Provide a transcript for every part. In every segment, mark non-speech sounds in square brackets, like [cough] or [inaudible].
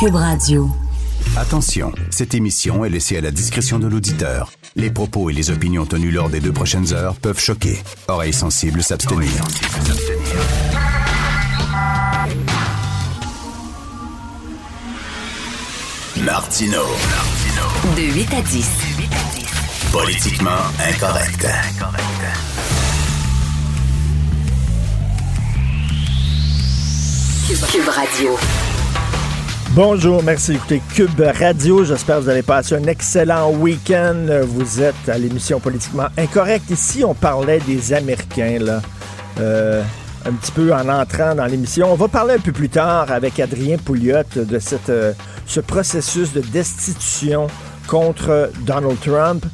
Cube Radio. Attention, cette émission est laissée à la discrétion de l'auditeur. Les propos et les opinions tenues lors des deux prochaines heures peuvent choquer. Oreilles sensibles s'abstenir. Martino. De 8 à 10. Politiquement incorrect. Bonjour, merci d'écouter Cube Radio. J'espère que vous allez passer un excellent week-end. Vous êtes à l'émission Politiquement Incorrect. Ici, on parlait des Américains, là. Euh, un petit peu en entrant dans l'émission. On va parler un peu plus tard avec Adrien Pouliot de euh, ce processus de destitution contre Donald Trump.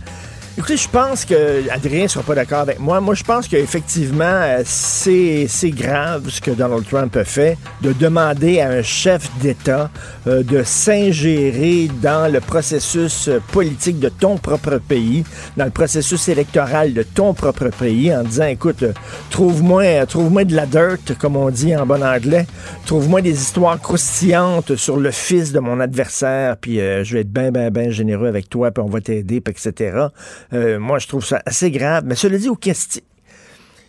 Écoutez, je pense que Adrien sera pas d'accord avec moi. Moi, je pense qu'effectivement, euh, c'est c'est grave ce que Donald Trump a fait, de demander à un chef d'État euh, de s'ingérer dans le processus euh, politique de ton propre pays, dans le processus électoral de ton propre pays, en disant, écoute, euh, trouve-moi trouve-moi de la dirt, comme on dit en bon anglais, trouve-moi des histoires croustillantes sur le fils de mon adversaire, puis euh, je vais être bien, bien, bien généreux avec toi, puis on va t'aider, puis etc. Euh, moi, je trouve ça assez grave. Mais cela dit, aux questions,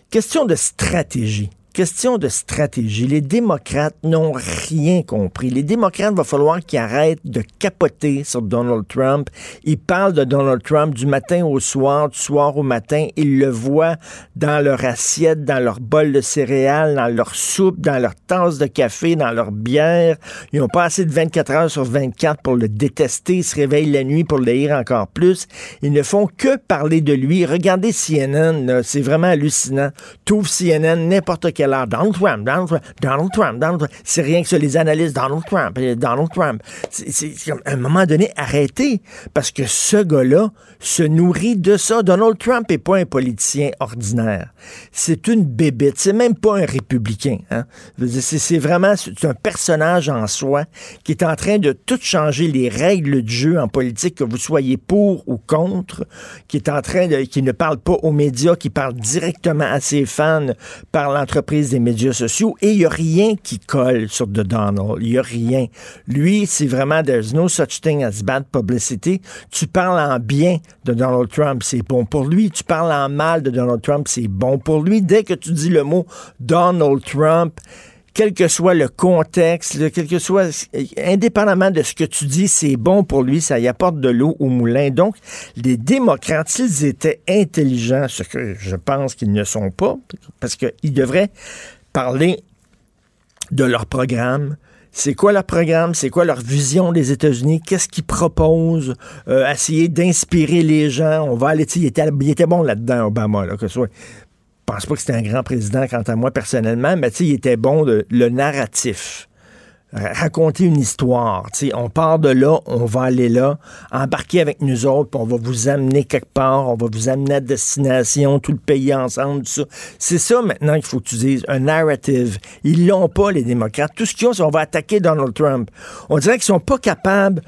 question de stratégie. Question de stratégie. Les démocrates n'ont rien compris. Les démocrates, va falloir qu'ils arrêtent de capoter sur Donald Trump. Ils parlent de Donald Trump du matin au soir, du soir au matin. Ils le voient dans leur assiette, dans leur bol de céréales, dans leur soupe, dans leur tasse de café, dans leur bière. Ils n'ont pas assez de 24 heures sur 24 pour le détester. Ils se réveillent la nuit pour le haïr encore plus. Ils ne font que parler de lui. Regardez CNN, c'est vraiment hallucinant. T'ouvres CNN, n'importe quelle. Donald Trump, Donald Trump, Donald Trump, Donald Trump. C'est rien que ça, les analystes. Donald Trump, euh, Donald Trump. C'est à un moment donné, arrêtez. Parce que ce gars-là se nourrit de ça. Donald Trump est pas un politicien ordinaire. C'est une bébête. C'est même pas un républicain. Hein? C'est vraiment un personnage en soi qui est en train de tout changer les règles du jeu en politique, que vous soyez pour ou contre, qui est en train de, qui ne parle pas aux médias, qui parle directement à ses fans par l'entreprise des médias sociaux. Et il n'y a rien qui colle sur de Donald. Il n'y a rien. Lui, c'est vraiment there's no such thing as bad publicity. Tu parles en bien de Donald Trump, c'est bon pour lui. Tu parles en mal de Donald Trump, c'est bon pour lui. Dès que tu dis le mot Donald Trump, quel que soit le contexte, quel que soit, indépendamment de ce que tu dis, c'est bon pour lui, ça y apporte de l'eau au moulin. Donc, les démocrates, s'ils étaient intelligents, ce que je pense qu'ils ne sont pas, parce qu'ils devraient parler de leur programme, c'est quoi leur programme? C'est quoi leur vision des États-Unis? Qu'est-ce qu'ils proposent? Euh, essayer d'inspirer les gens. On va aller, il était, il était bon là-dedans, Obama, là, que ce soit. Je pense pas que c'était un grand président quant à moi personnellement, mais il était bon de, le narratif. Ra- Raconter une histoire. tu sais, on part de là, on va aller là, embarquer avec nous autres, puis on va vous amener quelque part, on va vous amener à destination, tout le pays ensemble, tout ça. C'est ça maintenant qu'il faut que tu dises, un narrative. Ils l'ont pas, les démocrates. Tout ce qu'ils ont, c'est on va attaquer Donald Trump. On dirait qu'ils sont pas capables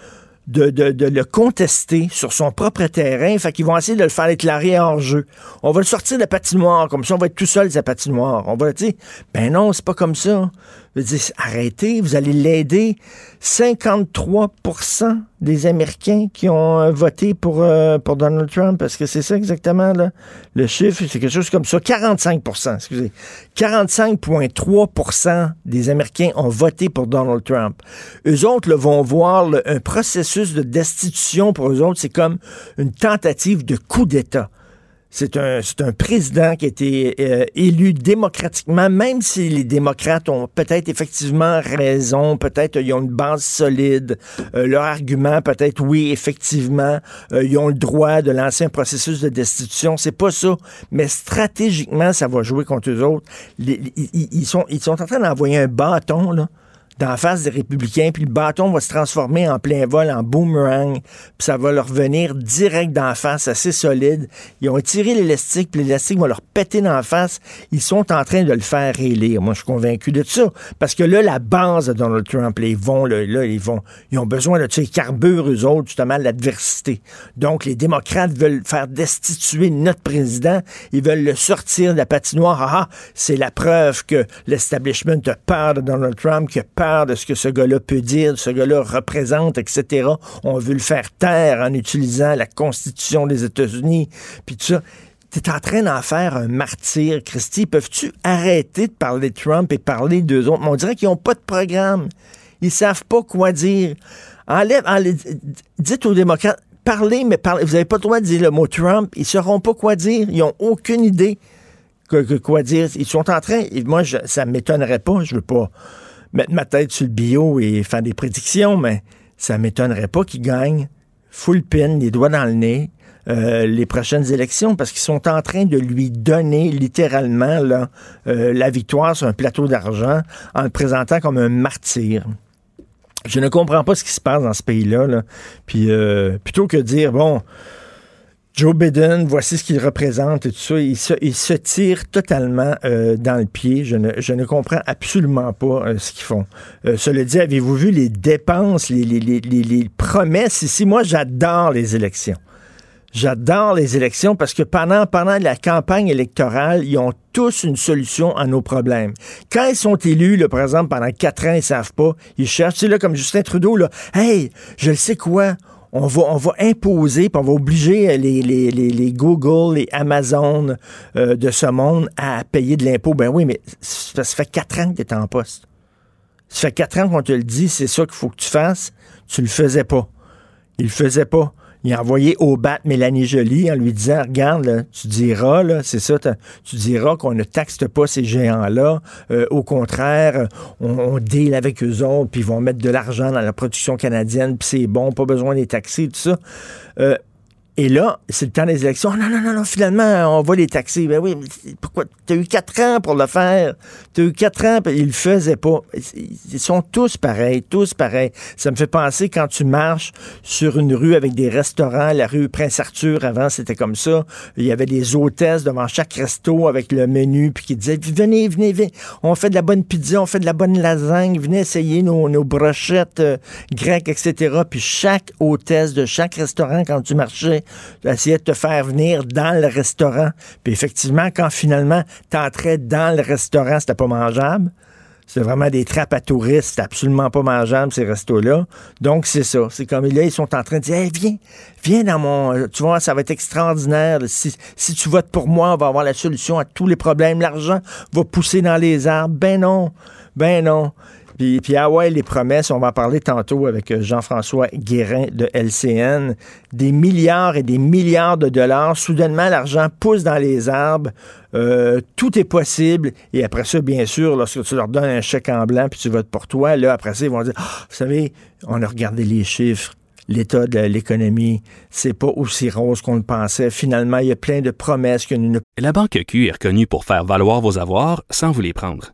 de, le contester sur son propre terrain. Fait qu'ils vont essayer de le faire déclarer hors jeu. On va le sortir de la patinoire, comme ça on va être tout seul de sa patinoire. On va dire, ben non, c'est pas comme ça. Je dire, arrêtez, vous allez l'aider. 53% des Américains qui ont euh, voté pour, euh, pour Donald Trump, parce que c'est ça exactement. Le chiffre, c'est quelque chose comme ça. 45% excusez. 45,3% des Américains ont voté pour Donald Trump. Eux autres le vont voir un processus de destitution pour eux autres, c'est comme une tentative de coup d'État. C'est un, un président qui a été euh, élu démocratiquement, même si les démocrates ont peut-être effectivement raison, peut-être ils ont une base solide, euh, leur argument peut-être oui, effectivement, euh, ils ont le droit de lancer un processus de destitution, c'est pas ça, mais stratégiquement, ça va jouer contre eux autres. Ils sont, ils sont en train d'envoyer un bâton, là, la face des républicains, puis le bâton va se transformer en plein vol, en boomerang, puis ça va leur venir direct la face, assez solide. Ils ont tiré l'élastique, puis l'élastique va leur péter la face. Ils sont en train de le faire élire. Moi, je suis convaincu de ça. Parce que là, la base de Donald Trump, là, ils vont, là, ils vont, ils ont besoin de, sais, ils carburent, eux autres, justement, l'adversité. Donc, les démocrates veulent faire destituer notre président. Ils veulent le sortir de la patinoire. Ah, ah, c'est la preuve que l'establishment a peur de Donald Trump, qu'il a de ce que ce gars-là peut dire, ce gars-là représente, etc. On veut le faire taire en utilisant la Constitution des États-Unis, puis tout ça. T'es en train d'en faire un martyr, Christy. Peuvent-tu arrêter de parler de Trump et parler d'eux autres? Mais on dirait qu'ils n'ont pas de programme. Ils savent pas quoi dire. Enlève, enlève- dites aux démocrates, parlez, mais parlez. Vous n'avez pas le droit de dire le mot Trump. Ils sauront pas quoi dire. Ils n'ont aucune idée que, que- quoi dire. Ils sont en train, moi, je, ça m'étonnerait pas, je veux pas mettre ma tête sur le bio et faire des prédictions, mais ça m'étonnerait pas qu'ils gagnent full pin, les doigts dans le nez, euh, les prochaines élections, parce qu'ils sont en train de lui donner littéralement euh, la victoire sur un plateau d'argent en le présentant comme un martyr. Je ne comprends pas ce qui se passe dans ce pays-là. là. Puis euh, plutôt que dire, bon, Joe Biden, voici ce qu'il représente et tout ça. Il se, il tire totalement euh, dans le pied. Je ne, comprends absolument pas euh, ce qu'ils font. Euh, cela dit, avez-vous vu les dépenses, les, promesses ici? Moi, j'adore les élections. J'adore les élections parce que pendant, pendant la campagne électorale, ils ont tous une solution à nos problèmes. Quand ils sont élus, là, par pendant quatre ans, ils savent pas, ils cherchent, sais, là, comme Justin Trudeau, là, hey, je le sais quoi, on va, on va imposer, puis on va obliger les, les, les, les Google, les Amazon euh, de ce monde à payer de l'impôt. Ben oui, mais ça, ça fait quatre ans que tu es en poste. Ça fait quatre ans qu'on te le dit, c'est ça qu'il faut que tu fasses. Tu le faisais pas. Il le faisait pas. Il a envoyé au bat Mélanie Joly en lui disant Regarde, tu diras, là, c'est ça, tu diras qu'on ne taxe pas ces géants-là. Euh, au contraire, on, on deal avec eux autres, puis ils vont mettre de l'argent dans la production canadienne, puis c'est bon, pas besoin de les taxer, tout ça. Euh, et là, c'est le temps des élections. Non, non, non, non, finalement, on va les taxer. Ben oui, mais pourquoi? T'as eu quatre ans pour le faire. T'as eu quatre ans, puis ils le faisaient pas. Ils sont tous pareils, tous pareils. Ça me fait penser quand tu marches sur une rue avec des restaurants, la rue Prince-Arthur, avant, c'était comme ça. Il y avait des hôtesses devant chaque resto avec le menu, puis qui disaient, venez, venez, venez. On fait de la bonne pizza, on fait de la bonne lasagne, venez essayer nos, nos brochettes euh, grecques, etc. Puis chaque hôtesse de chaque restaurant, quand tu marchais, essayait de te faire venir dans le restaurant. Puis effectivement, quand finalement t'entrais dans le restaurant, c'était pas mangeable. C'est vraiment des trappes à touristes, absolument pas mangeable, ces restos-là. Donc, c'est ça. C'est comme là, ils sont en train de dire viens, viens dans mon. Tu vois, ça va être extraordinaire. Si tu votes pour moi, on va avoir la solution à tous les problèmes. L'argent va pousser dans les arbres. Ben non. Ben non. Puis, puis, ah ouais, les promesses, on va en parler tantôt avec euh, Jean-François Guérin de LCN. Des milliards et des milliards de dollars. Soudainement, l'argent pousse dans les arbres. Euh, tout est possible. Et après ça, bien sûr, lorsque tu leur donnes un chèque en blanc puis tu votes pour toi, là, après ça, ils vont dire Ah, Vous savez, on a regardé les chiffres. L'état de l'économie, c'est pas aussi rose qu'on le pensait. Finalement, il y a plein de promesses que nous ne La Banque Q est reconnue pour faire valoir vos avoirs sans vous les prendre.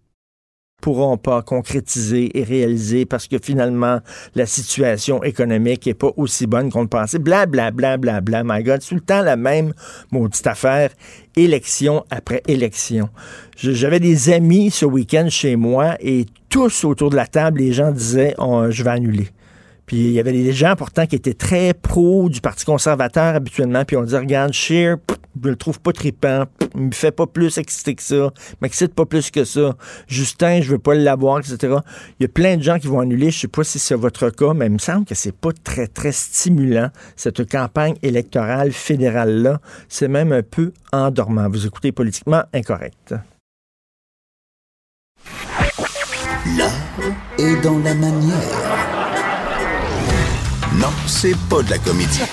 Pourront pas concrétiser et réaliser parce que finalement, la situation économique est pas aussi bonne qu'on le pensait. Bla, bla, bla, bla, bla, my God. Tout le temps la même maudite affaire, élection après élection. J'avais des amis ce week-end chez moi et tous autour de la table, les gens disaient, Oh, je vais annuler. Puis il y avait des gens pourtant qui étaient très pro du Parti conservateur habituellement, puis on dit, regarde, Scheer, pff, je le trouve pas trippant, il me fait pas plus excité que ça, m'excite pas plus que ça. Justin, je veux pas l'avoir, etc. Il y a plein de gens qui vont annuler. Je sais pas si c'est votre cas, mais il me semble que c'est pas très, très stimulant, cette campagne électorale fédérale-là. C'est même un peu endormant. Vous écoutez politiquement incorrect. L'art est dans la manière. Non, c'est pas de la comédie.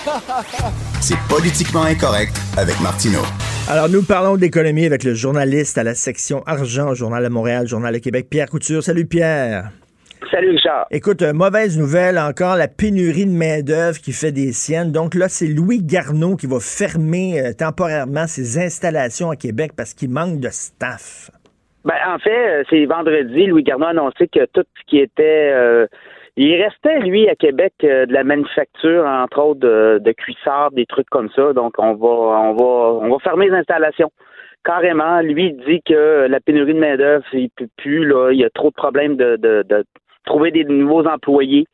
C'est politiquement incorrect avec Martineau. Alors, nous parlons d'économie avec le journaliste à la section argent, Journal de Montréal, Journal de Québec, Pierre Couture. Salut Pierre. Salut Richard. Écoute, euh, mauvaise nouvelle encore, la pénurie de main-d'œuvre qui fait des siennes. Donc là, c'est Louis Garneau qui va fermer euh, temporairement ses installations à Québec parce qu'il manque de staff. Ben, en fait, euh, c'est vendredi, Louis Garneau a annoncé que tout ce qui était il restait, lui, à Québec, euh, de la manufacture, entre autres, de, de cuissards, des trucs comme ça. Donc, on va, on va, on va fermer les installations. Carrément, lui, il dit que la pénurie de main-d'œuvre, il peut plus, là. Il y a trop de problèmes de, de, trouver des nouveaux employés.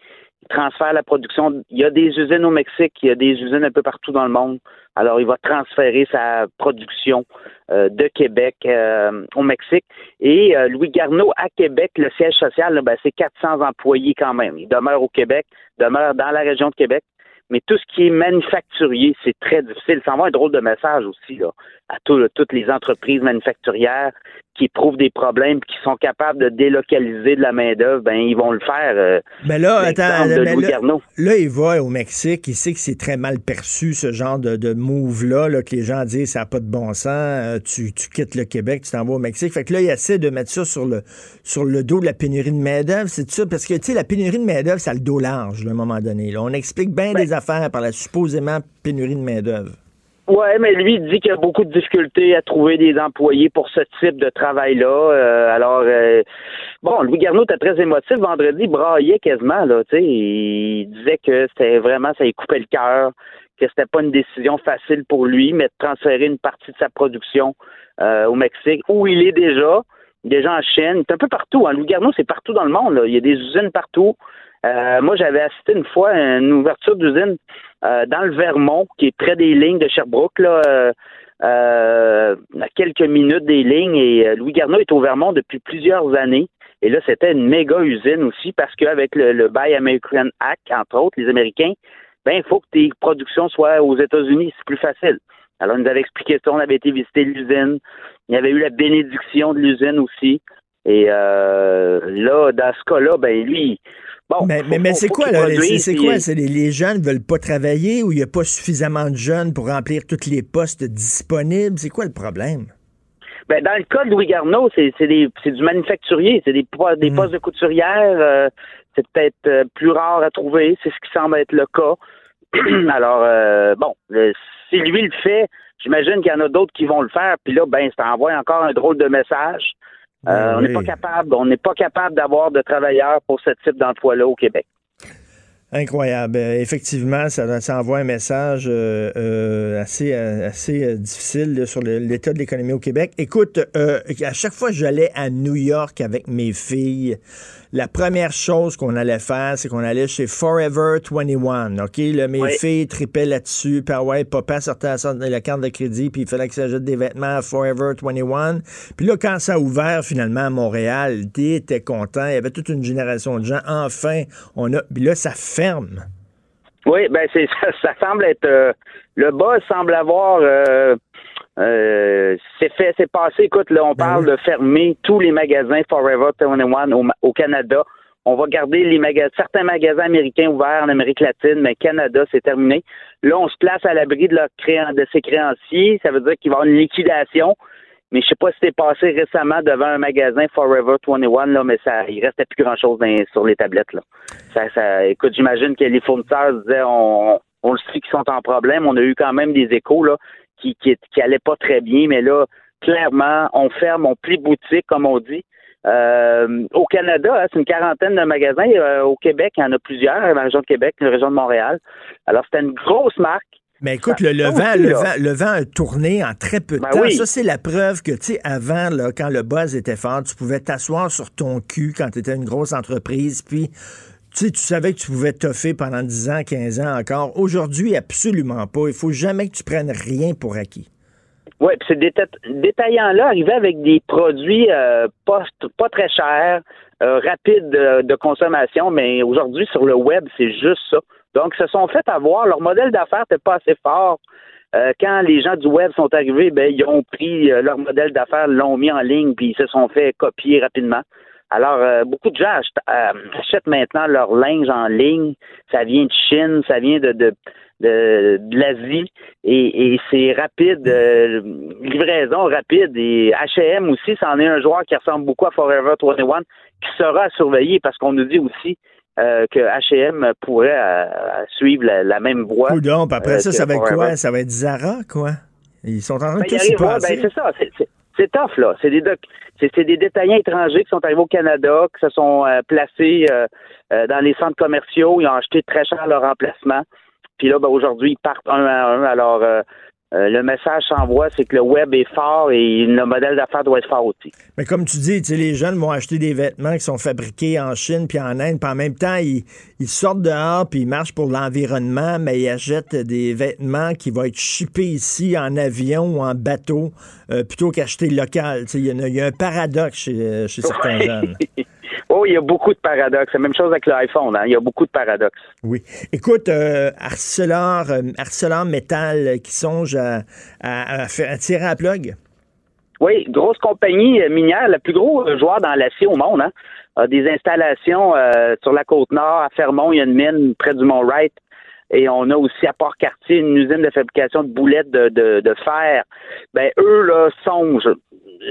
Il transfère la production. Il y a des usines au Mexique, il y a des usines un peu partout dans le monde. Alors, il va transférer sa production de Québec euh, au Mexique. Et euh, Louis Garneau, à Québec, le siège social, ben, c'est 400 employés quand même. Il demeure au Québec, demeure dans la région de Québec. Mais tout ce qui est manufacturier, c'est très difficile. Ça envoie un drôle de message aussi là, à toutes les entreprises manufacturières qui éprouvent des problèmes, qui sont capables de délocaliser de la main-d'œuvre, ben ils vont le faire. Euh, mais là, attends, là, il va au Mexique, il sait que c'est très mal perçu ce genre de, de move-là, là, que les gens disent ça n'a pas de bon sens, euh, tu, tu, quittes le Québec, tu t'en vas au Mexique. Fait que là, il essaie de mettre ça sur le sur le dos de la pénurie de main-d'œuvre, c'est ça, parce que tu sais, la pénurie de main-d'œuvre, ça a le dos large à un moment donné. Là. On explique bien des affaires par la supposément pénurie de main-d'œuvre. Oui, mais lui, il dit qu'il a beaucoup de difficultés à trouver des employés pour ce type de travail-là. Euh, alors, euh, bon, Louis Garneau était très émotif vendredi, il braillait quasiment, là, tu sais. Il disait que c'était vraiment, ça lui coupait le cœur, que c'était pas une décision facile pour lui, mais de transférer une partie de sa production euh, au Mexique, où il est déjà, déjà en Chine. C'est un peu partout. Hein. Louis Garneau, c'est partout dans le monde, là. Il y a des usines partout. Euh, moi, j'avais assisté une fois à une ouverture d'usine euh, dans le Vermont, qui est près des lignes de Sherbrooke, là, euh, à quelques minutes des lignes. Et Louis Garneau est au Vermont depuis plusieurs années. Et là, c'était une méga usine aussi parce qu'avec le, le Buy American Act, entre autres, les Américains, ben, il faut que tes productions soient aux États-Unis. C'est plus facile. Alors, il nous avait expliqué ça. On avait été visiter l'usine. Il y avait eu la bénédiction de l'usine aussi. Et là, dans ce cas-là, ben lui, mais, mais, c'est quoi, là? C'est quoi? Les, les, jeunes ne veulent pas travailler ou il n'y a pas suffisamment de jeunes pour remplir tous les postes disponibles? C'est quoi le problème? Ben, dans le cas de Louis Garneau, c'est du manufacturier, c'est des, des hmm. postes de couturière. Euh, c'est peut-être euh, plus rare à trouver, c'est ce qui semble être le cas. [clears throat] Alors, euh, bon, si lui le fait, j'imagine qu'il y en a d'autres qui vont le faire, puis là, ben, ça envoie encore un drôle de message. Euh, ben on n'est pas capable, on n'est pas capable d'avoir de travailleurs pour ce type d'emploi-là au Québec. Incroyable. Euh, effectivement, ça, ça envoie un message euh, assez, assez difficile sur l'état de l'économie au Québec. Écoute, à chaque fois que j'allais à New York avec mes filles, la première chose qu'on allait faire, c'est qu'on allait chez Forever 21. OK? Là, mes filles tripaient là-dessus. Puis, ah ouais, papa sortait la carte de crédit, puis il fallait que ça ajoute des vêtements à Forever 21. Puis là, quand ça a ouvert finalement à Montréal, était content. Il y avait toute une génération de gens. Enfin, on a. Puis là, ça ferme. Oui, ben c'est [laughs] ça, semble être euh, le bas semble avoir euh, euh, c'est fait, c'est passé. Écoute, là, on ben parle de fermer tous les magasins Forever 21 au, au Canada. On va garder les magasins, certains magasins américains ouverts en Amérique latine, mais Canada, c'est terminé. Là, on se place à l'abri de, leur de ses créanciers. Ça veut dire qu'il va y avoir une liquidation. Mais je sais pas si c'est passé récemment devant un magasin Forever 21, là, mais ça, il restait plus grand chose sur les tablettes, là. Ça, ça, écoute, j'imagine que les fournisseurs disaient, on, on le sait qu'ils sont en problème. On a eu quand même des échos, là qui, qui, allait pas très bien, mais là, clairement, on ferme, on plie boutique, comme on dit. Euh, au Canada, hein, c'est une quarantaine de magasins. Euh, au Québec, il y en a plusieurs, dans la région de Québec, la région de Montréal. Alors, c'était une grosse marque. Mais écoute, le, vent, le, vent, a tourné en très peu de ben temps. Ça, c'est la preuve que, tu sais, avant, là, quand le buzz était fort, tu pouvais t'asseoir sur ton cul quand tu étais une grosse entreprise, puis tu tu savais que tu pouvais toffer pendant 10 ans, 15 ans encore. Aujourd'hui, absolument pas. Il faut jamais que tu prennes rien pour acquis. Oui, puis ces détaillants-là arrivaient avec des produits euh, pas, pas très chers, euh, rapides de, consommation, mais aujourd'hui, sur le web, c'est juste ça. Donc, ils se sont fait avoir. Leur modèle d'affaires n'était pas assez fort. Euh, quand les gens du web sont arrivés, ben, ils ont pris leur modèle d'affaires, l'ont mis en ligne, puis ils se sont fait copier rapidement. Alors, beaucoup de gens achètent, maintenant leur linge en ligne. Ça vient de Chine, ça vient de, de, de, l'Asie et, c'est rapide, euh, livraison rapide et H&M aussi, c'en est un joueur qui ressemble beaucoup à Forever 21 qui sera surveillé parce qu'on nous dit aussi euh, que H&M pourrait euh, suivre la, même voie. Coudon, après ça, ça va être quoi? Ça va être Zara, quoi? Ils sont en train de ben, tout ben, c'est ça, c'est tough, là. C'est des, c'est des détaillants étrangers qui sont arrivés au Canada, qui se sont placés dans les centres commerciaux, ils ont acheté très cher leur emplacement. Puis là, ben, aujourd'hui, ils partent un à un. Alors, euh, euh, le message s'envoie, c'est que le web est fort et le modèle d'affaires doit être fort aussi. Mais comme tu dis, les jeunes vont acheter des vêtements qui sont fabriqués en Chine puis en Inde, puis en même temps, ils, sortent dehors puis ils marchent pour l'environnement, mais ils achètent des vêtements qui vont être shippés ici en avion ou en bateau euh, plutôt qu'acheter local. Il y, a un paradoxe chez, chez certains jeunes. [laughs] Il y a beaucoup de paradoxes. La même chose avec l'iPhone. Hein. Il y a beaucoup de paradoxes. Oui. Écoute, euh, Arcelor, euh, Metal qui songe à, faire, tirer à plug? Oui, grosse compagnie minière, le plus gros joueur dans l'acier au monde. Hein. A des installations euh, sur la côte nord, à Fermont, il y a une mine près du Mont Wright. Et on a aussi à Port-Cartier une usine de fabrication de boulettes de, de fer. Ben, eux, là, songent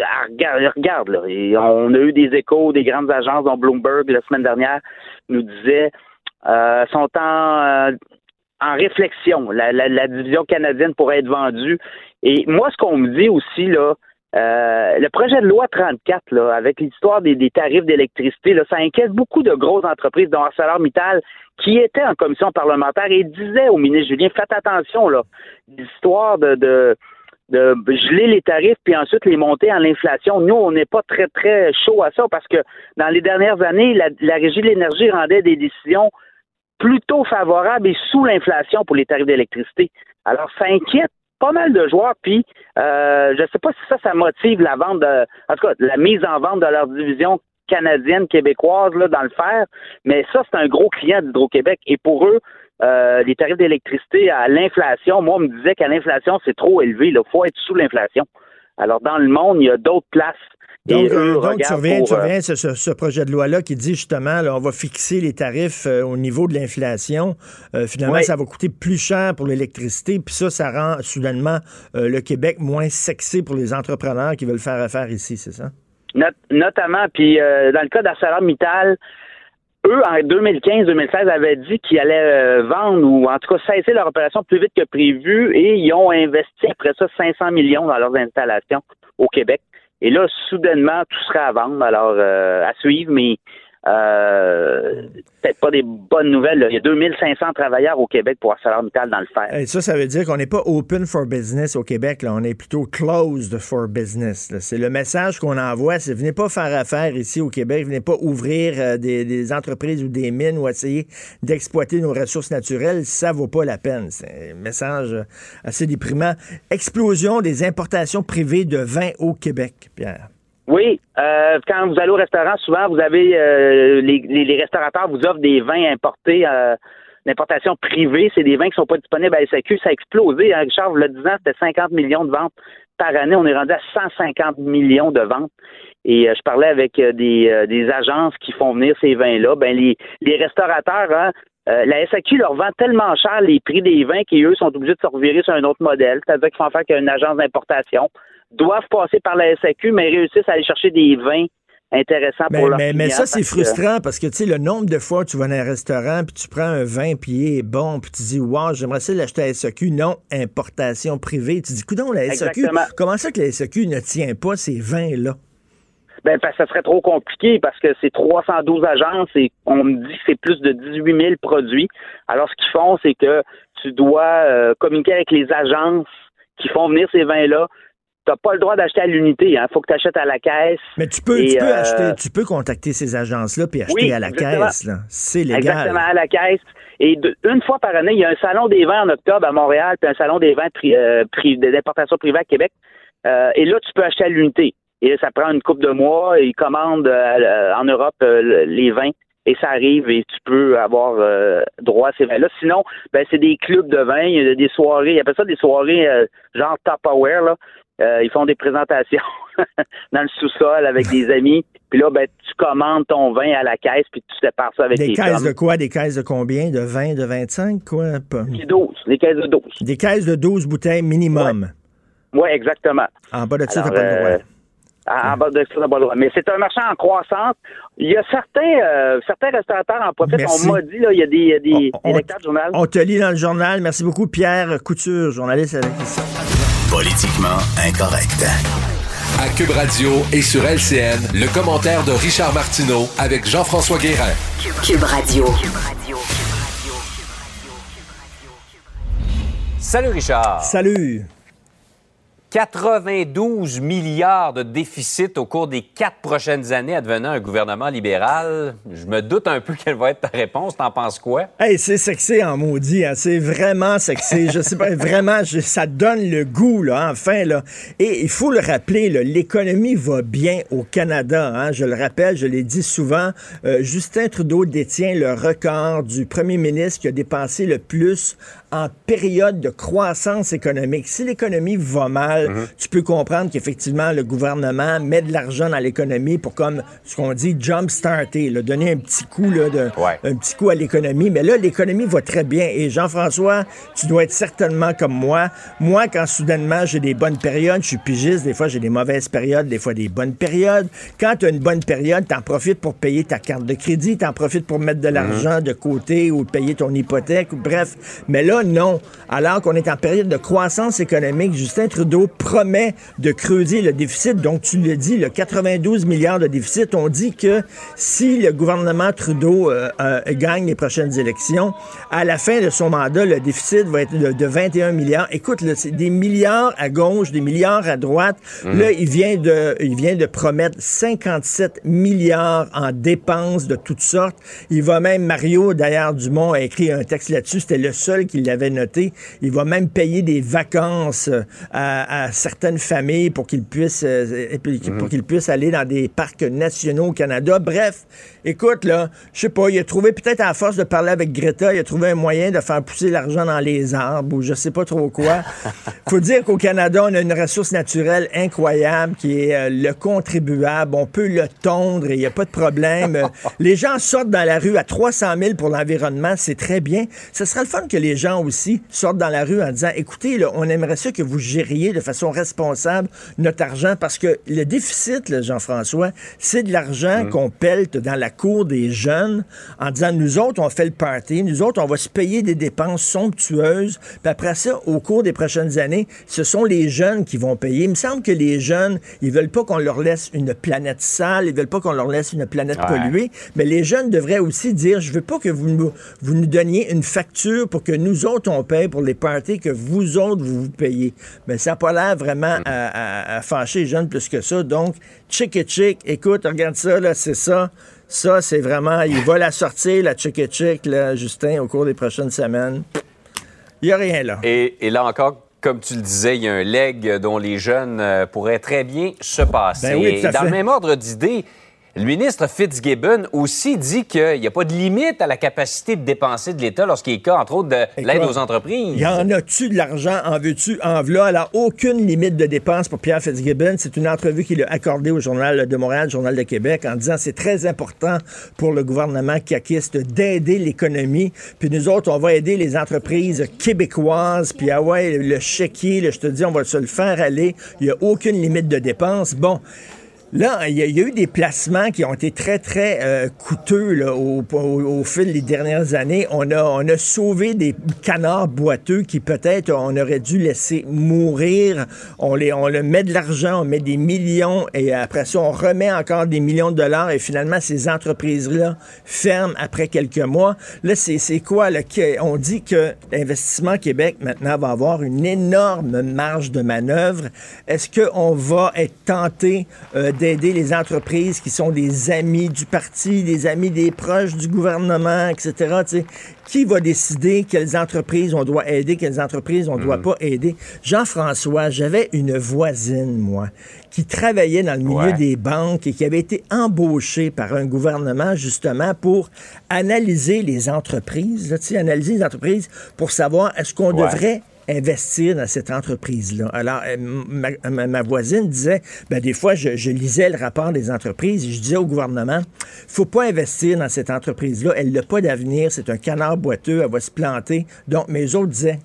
ah, regarde, regarde là. on a eu des échos des grandes agences, dont Bloomberg la semaine dernière nous disait euh, sont en, euh, en réflexion. La, division canadienne pourrait être vendue. Et moi, ce qu'on me dit aussi là, euh, le projet de loi 34, là, avec l'histoire des, tarifs d'électricité, ça inquiète beaucoup de grosses entreprises, dont ArcelorMittal, qui étaient en commission parlementaire et disaient au ministre Julien, faites attention, là, l'histoire de geler les tarifs puis ensuite les monter en l'inflation. Nous, on n'est pas très, très chaud à ça parce que dans les dernières années, la, Régie de l'énergie rendait des décisions plutôt favorables et sous l'inflation pour les tarifs d'électricité. Alors, ça inquiète pas mal de joueurs, puis euh, je ne sais pas si ça, ça motive la vente de, en tout cas, la mise en vente de leur division canadienne, québécoise, là, dans le fer, mais ça, c'est un gros client d'Hydro-Québec, et pour eux, euh, les tarifs d'électricité à l'inflation, moi, on me disait qu'à l'inflation, c'est trop élevé. Il faut être sous l'inflation. Alors, dans le monde, il y a d'autres places. Donc, euh, tu reviens, tu reviens ce, ce, projet de loi-là qui dit justement, là, on va fixer les tarifs euh, au niveau de l'inflation. finalement, ça va coûter plus cher pour l'électricité. Puis ça, ça rend soudainement le Québec moins sexy pour les entrepreneurs qui veulent faire affaire ici, c'est ça? notamment, puis dans le cas d'ArcelorMittal, eux, en 2015-2016, avaient dit qu'ils allaient euh, vendre ou en tout cas cesser leur opération plus vite que prévu et ils ont investi après ça 500 millions dans leurs installations au Québec. Et là, soudainement, tout sera à vendre. Alors, euh, à suivre, mais euh, peut-être pas des bonnes nouvelles. Il y a 2500 travailleurs au Québec pour ArcelorMittal dans le fer. Et ça, ça veut dire qu'on n'est pas open for business au Québec. Là. On est plutôt closed for business. C'est le message qu'on envoie. C'est venez pas faire affaire ici au Québec. Venez pas ouvrir euh, des, entreprises ou des mines ou essayer d'exploiter nos ressources naturelles. Ça vaut pas la peine. C'est un message assez déprimant. Explosion des importations privées de vin au Québec, Pierre. Oui, euh, quand vous allez au restaurant, souvent vous avez euh, les, les, restaurateurs vous offrent des vins importés euh, d'importation privée. C'est des vins qui sont pas disponibles à SAQ. Ça a explosé. Hein, Richard, vous le disant, c'était 50 millions de ventes par année. On est rendu à 150 millions de ventes. Et je parlais avec des, des agences qui font venir ces vins-là. Ben les, les restaurateurs, hein, la SAQ leur vend tellement cher les prix des vins qu'eux sont obligés de se revirer sur un autre modèle. C'est-à-dire qu'ils font faire qu'une agence d'importation doivent passer par la SAQ, mais réussissent à aller chercher des vins intéressants pour leur mais, mais ça, c'est frustrant parce que, tu sais, le nombre de fois où tu vas dans un restaurant puis tu prends un vin puis il est bon puis tu dis, wow, j'aimerais ça l'acheter à la SAQ. Non, importation privée. Tu dis, coudons, la SAQ, comment ça que la SAQ ne tient pas ces vins-là? Ben, ça serait trop compliqué parce que c'est 312 agences et on me dit que c'est plus de 18 000 produits. Alors, ce qu'ils font, c'est que tu dois euh, communiquer avec les agences qui font venir ces vins-là, n'as pas le droit d'acheter à l'unité. Il hein. faut que tu achètes à la caisse. Mais tu peux, tu peux euh, acheter, tu peux contacter ces agences-là puis acheter à la caisse. C'est légal. Exactement, à la caisse. Et une fois par année, il y a un salon des vins en octobre à Montréal, puis un salon des vins pri, euh, d'importation privée à Québec. Euh, et là, tu peux acheter à l'unité. Et là, ça prend une coupe de mois. Ils commandent euh, en Europe les vins et ça arrive et tu peux avoir droit à ces vins-là. Sinon, ben, c'est des clubs de vin, il y a des soirées, ils appellent ça des soirées genre top aware, là. ils font des présentations [laughs] dans le sous-sol avec des amis. Puis là, ben, tu commandes ton vin à la caisse, puis tu sépares ça avec des tes caisses de quoi? Des caisses de combien? De 20, de 25? Quoi? Pas- Des 12, des caisses de 12. Des caisses de 12 bouteilles minimum. Oui, exactement. En bas de ça, t'as pas le droit. euh, En bas de ça, t'as pas le droit. Mais c'est un marché en croissance. Il y a certains, euh, certains restaurateurs en profitent. Merci. On m'a dit, là, il y a des, il y a des, On- on- des lecteurs de journal. On te lit dans le journal. Merci beaucoup, Pierre Couture, journaliste avec Politiquement incorrect. À Cube Radio et sur LCN, le commentaire de Richard Martineau avec Jean-François Guérin. Cube Radio. Salut Richard. Salut. 92 milliards de déficit au cours des quatre prochaines années advenant un gouvernement libéral. Je me doute un peu [laughs] quelle va être ta réponse. T'en penses quoi? Hey, c'est sexy en maudit, hein. c'est vraiment sexy. Je sais pas, [laughs] vraiment, je- ça donne le goût, enfin. Et il faut le rappeler, l'économie va bien au Canada, hein. Je le rappelle, je l'ai dit souvent, euh, Justin Trudeau détient le record du premier ministre qui a dépensé le plus en période de croissance économique. Si l'économie va mal, tu peux comprendre qu'effectivement, le gouvernement met de l'argent dans l'économie pour, comme ce qu'on dit, jump-starter, donner un petit coup, là, de, Ouais. un petit coup à l'économie. Mais là, l'économie va très bien. Et Jean-François, tu dois être certainement comme moi. Moi, quand soudainement j'ai des bonnes périodes, je suis pigiste, des fois j'ai des mauvaises périodes, des fois des bonnes périodes. Quand tu as une bonne période, tu en profites pour payer ta carte de crédit, tu en profites pour mettre de l'argent de côté ou payer ton hypothèque, ou bref. Mais là, non. Alors qu'on est en période de croissance économique, Justin Trudeau promet de creuser le déficit. Donc, tu le dis, le 92 milliards de déficit. On dit que si le gouvernement Trudeau euh, euh, gagne les prochaines élections, à la fin de son mandat, le déficit va être de, de 21 milliards. Écoute, c'est des milliards à gauche, des milliards à droite. Là, il vient, de, il vient de promettre 57 milliards en dépenses de toutes sortes. Il va même, Mario, d'ailleurs, Dumont a écrit un texte là-dessus. C'était le seul qui l'avait noté. Il va même payer des vacances euh, à, à certaines familles pour qu'ils puissent, euh, puis pour qu'ils puissent aller dans des parcs nationaux au Canada. Bref, écoute, là, je sais pas, il a trouvé peut-être à force de parler avec Greta, il a trouvé un moyen de faire pousser l'argent dans les arbres ou je sais pas trop quoi. [laughs] Faut dire qu'au Canada, on a une ressource naturelle incroyable qui est euh, le contribuable. On peut le tondre et il n'y a pas de problème. [laughs] Les gens sortent dans la rue à 300 000 pour l'environnement, c'est très bien. Ce sera le fun que les gens aussi sortent dans la rue en disant, écoutez, là, on aimerait ça que vous gériez de façon responsable notre argent parce que le déficit, Jean-François, c'est de l'argent qu'on pelte dans la cour des jeunes en disant, nous autres, on fait le party, nous autres, on va se payer des dépenses somptueuses, puis après ça, au cours des prochaines années, ce sont les jeunes qui vont payer. Il me semble que les jeunes, ils veulent pas qu'on leur laisse une planète sale, ils veulent pas qu'on leur laisse une planète Ouais. polluée, mais les jeunes devraient aussi dire, je veux pas que vous nous, vous nous donniez une facture pour que nous autres, on paye pour les parties que vous autres, vous vous payez. Mais ça n'a pas l'air vraiment à, à- à fâcher les jeunes plus que ça. Donc, chick et chick, écoute, regarde ça, là, c'est ça. Ça, c'est vraiment, il va la sortir, la chick et chick, là, Justin, au cours des prochaines semaines. Il n'y a rien là. Et, et là encore, comme tu le disais, il y a un leg dont les jeunes euh, pourraient très bien se passer. Ben oui, Et dans le même ordre d'idée, le ministre Fitzgibbon aussi dit qu'il n'y a pas de limite à la capacité de dépenser de l'État lorsqu'il est cas, entre autres, de l'aide aux entreprises. Y en a-tu de l'argent? En veux-tu? En v'là? Alors, aucune limite de dépenses pour Pierre Fitzgibbon. C'est une entrevue qu'il a accordée au Journal de Montréal, Journal de Québec, en disant c'est très important pour le gouvernement caquiste d'aider l'économie. Puis nous autres, on va aider les entreprises québécoises. Puis ah ouais, le chéquier, je te dis, on va se le faire aller. Il n'y a aucune limite de dépenses. Bon. Là, il y, a- eu des placements qui ont été très, très euh, coûteux au, fil des dernières années. On a, on a sauvé des canards boiteux qui peut-être on aurait dû laisser mourir. On, les, on le met de l'argent, on met des millions et après ça, on remet encore des millions de dollars et finalement, ces entreprises-là ferment après quelques mois. Là, c'est quoi? Là, on dit que l'Investissement Québec, maintenant, va avoir une énorme marge de manœuvre. Est-ce qu'on va être tenté euh, d'aider les entreprises qui sont des amis du parti, des amis des proches du gouvernement, etc. Tu sais, qui va décider quelles entreprises on doit aider, quelles entreprises on ne doit pas aider? Jean-François, j'avais une voisine, moi, qui travaillait dans le milieu Ouais. des banques et qui avait été embauchée par un gouvernement justement pour analyser les entreprises, là, tu sais, analyser les entreprises pour savoir est-ce qu'on Ouais. devrait investir dans cette entreprise-là. Alors, euh, ma, voisine disait, ben, des fois, je, je lisais le rapport des entreprises et je disais au gouvernement, faut pas investir dans cette entreprise-là, elle n'a pas d'avenir, c'est un canard boiteux, elle va se planter. Donc, mes autres disaient,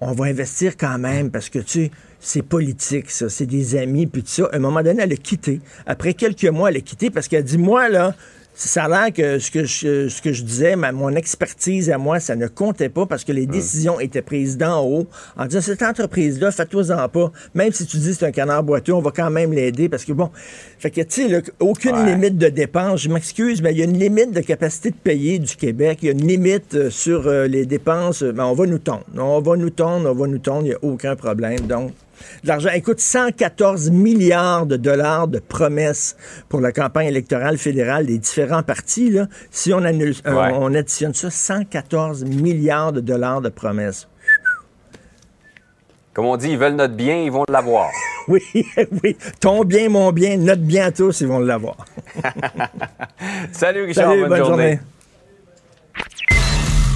on va investir quand même parce que, tu sais, c'est politique, ça, c'est des amis, puis tout ça. À un moment donné, elle a quitté. Après quelques mois, elle a quitté parce qu'elle a dit, moi, là, ça a l'air que ce que je, ce que je disais, ma- mon expertise à moi, ça ne comptait pas parce que les décisions étaient prises d'en haut en disant, cette entreprise-là, fais-toi-en pas. Même si tu dis c'est un canard boiteux, on va quand même l'aider parce que, bon, fait que, tu sais, aucune Ouais. limite de dépenses. Je m'excuse, mais il y a une limite de capacité de payer du Québec. Il y a une limite euh, sur euh, les dépenses. Ben, on va nous tondre. On va nous tondre, on va nous tondre. Il n'y a aucun problème. Donc, de l'argent. Écoute, 114 milliards de dollars de promesses pour la campagne électorale fédérale des différents partis. Là. Si on, annule, euh, Ouais. on additionne ça, 114 milliards de dollars de promesses. Comme on dit, ils veulent notre bien, ils vont l'avoir. [laughs] Oui, oui. Ton bien, mon bien, notre bien à tous, ils vont l'avoir. [laughs] Salut, Richard. Salut, bonne, journée.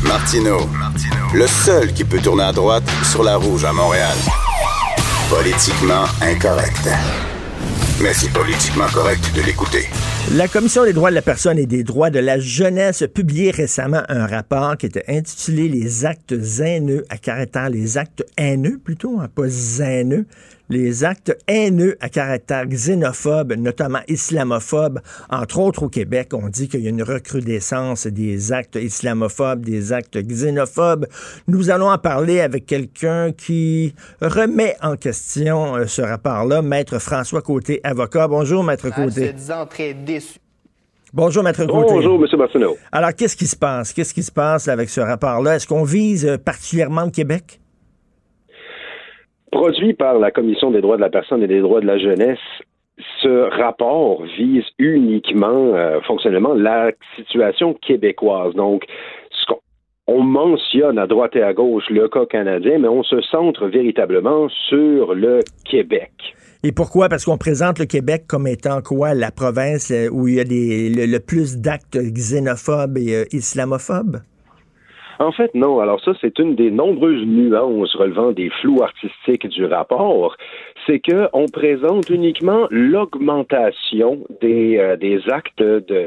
Martino, le seul qui peut tourner à droite sur la rouge à Montréal. Politiquement incorrect. Mais c'est politiquement correct de l'écouter. La Commission des droits de la personne et des droits de la jeunesse a publié récemment un rapport qui était intitulé Les actes haineux à caractère, les actes haineux plutôt, hein, pas haineux, les actes haineux à caractère xénophobe, notamment islamophobe. Entre autres, au Québec, on dit qu'il y a une recrudescence des actes islamophobes, des actes xénophobes. Nous allons en parler avec quelqu'un qui remet en question euh, ce rapport-là, Maître François Côté, avocat. Bonjour, Maître Côté. se disant très déçu. Bonjour, Maître Côté. Bonjour, M. Martineau. Alors, qu'est-ce qui se passe? Qu'est-ce qui se passe avec ce rapport-là? Est-ce qu'on vise euh, particulièrement le Québec? Produit par la Commission des droits de la personne et des droits de la jeunesse, ce rapport vise uniquement, euh, fonctionnellement, la situation québécoise. Donc, ce qu'on- on mentionne à droite et à gauche le cas canadien, mais on se centre véritablement sur le Québec. Et pourquoi? Parce qu'on présente le Québec comme étant quoi? La province euh, où il y a le plus d'actes xénophobes et euh, islamophobes? En fait, non. Alors ça, c'est une des nombreuses nuances relevant des flous artistiques du rapport. C'est que on présente uniquement l'augmentation des, euh, des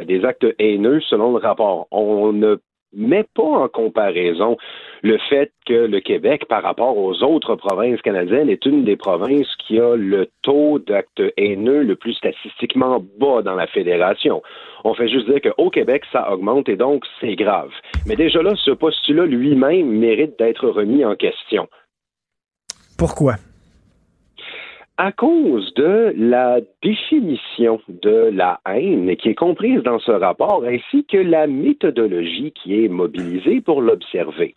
des actes haineux selon le rapport. On ne met pas en comparaison le fait que le Québec, par rapport aux autres provinces canadiennes, est une des provinces qui a le taux d'actes haineux le plus statistiquement bas dans la fédération. On fait juste dire qu'au Québec, ça augmente et donc c'est grave. Mais déjà là, ce postulat lui-même mérite d'être remis en question. Pourquoi? À cause de la définition de la haine qui est comprise dans ce rapport, ainsi que la méthodologie qui est mobilisée pour l'observer.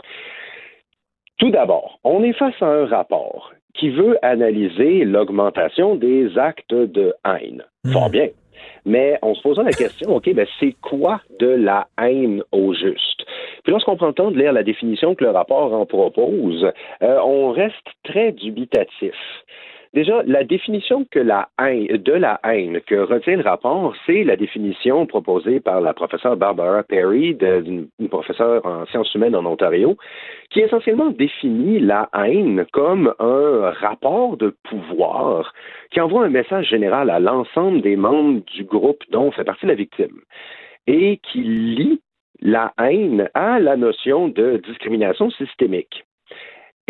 Tout d'abord, on est face à un rapport qui veut analyser l'augmentation des actes de haine. Fort bien. Mais on se posant la question, OK, ben c'est quoi de la haine au juste? Puis lorsqu'on prend le temps de lire la définition que le rapport en propose, euh, on reste très dubitatif. Déjà, la définition que la haine, de la haine que retient le rapport, c'est la définition proposée par la professeure Barbara Perry, d'une une professeure en sciences humaines en Ontario, qui essentiellement définit la haine comme un rapport de pouvoir qui envoie un message général à l'ensemble des membres du groupe dont fait partie la victime et qui lie la haine à la notion de discrimination systémique.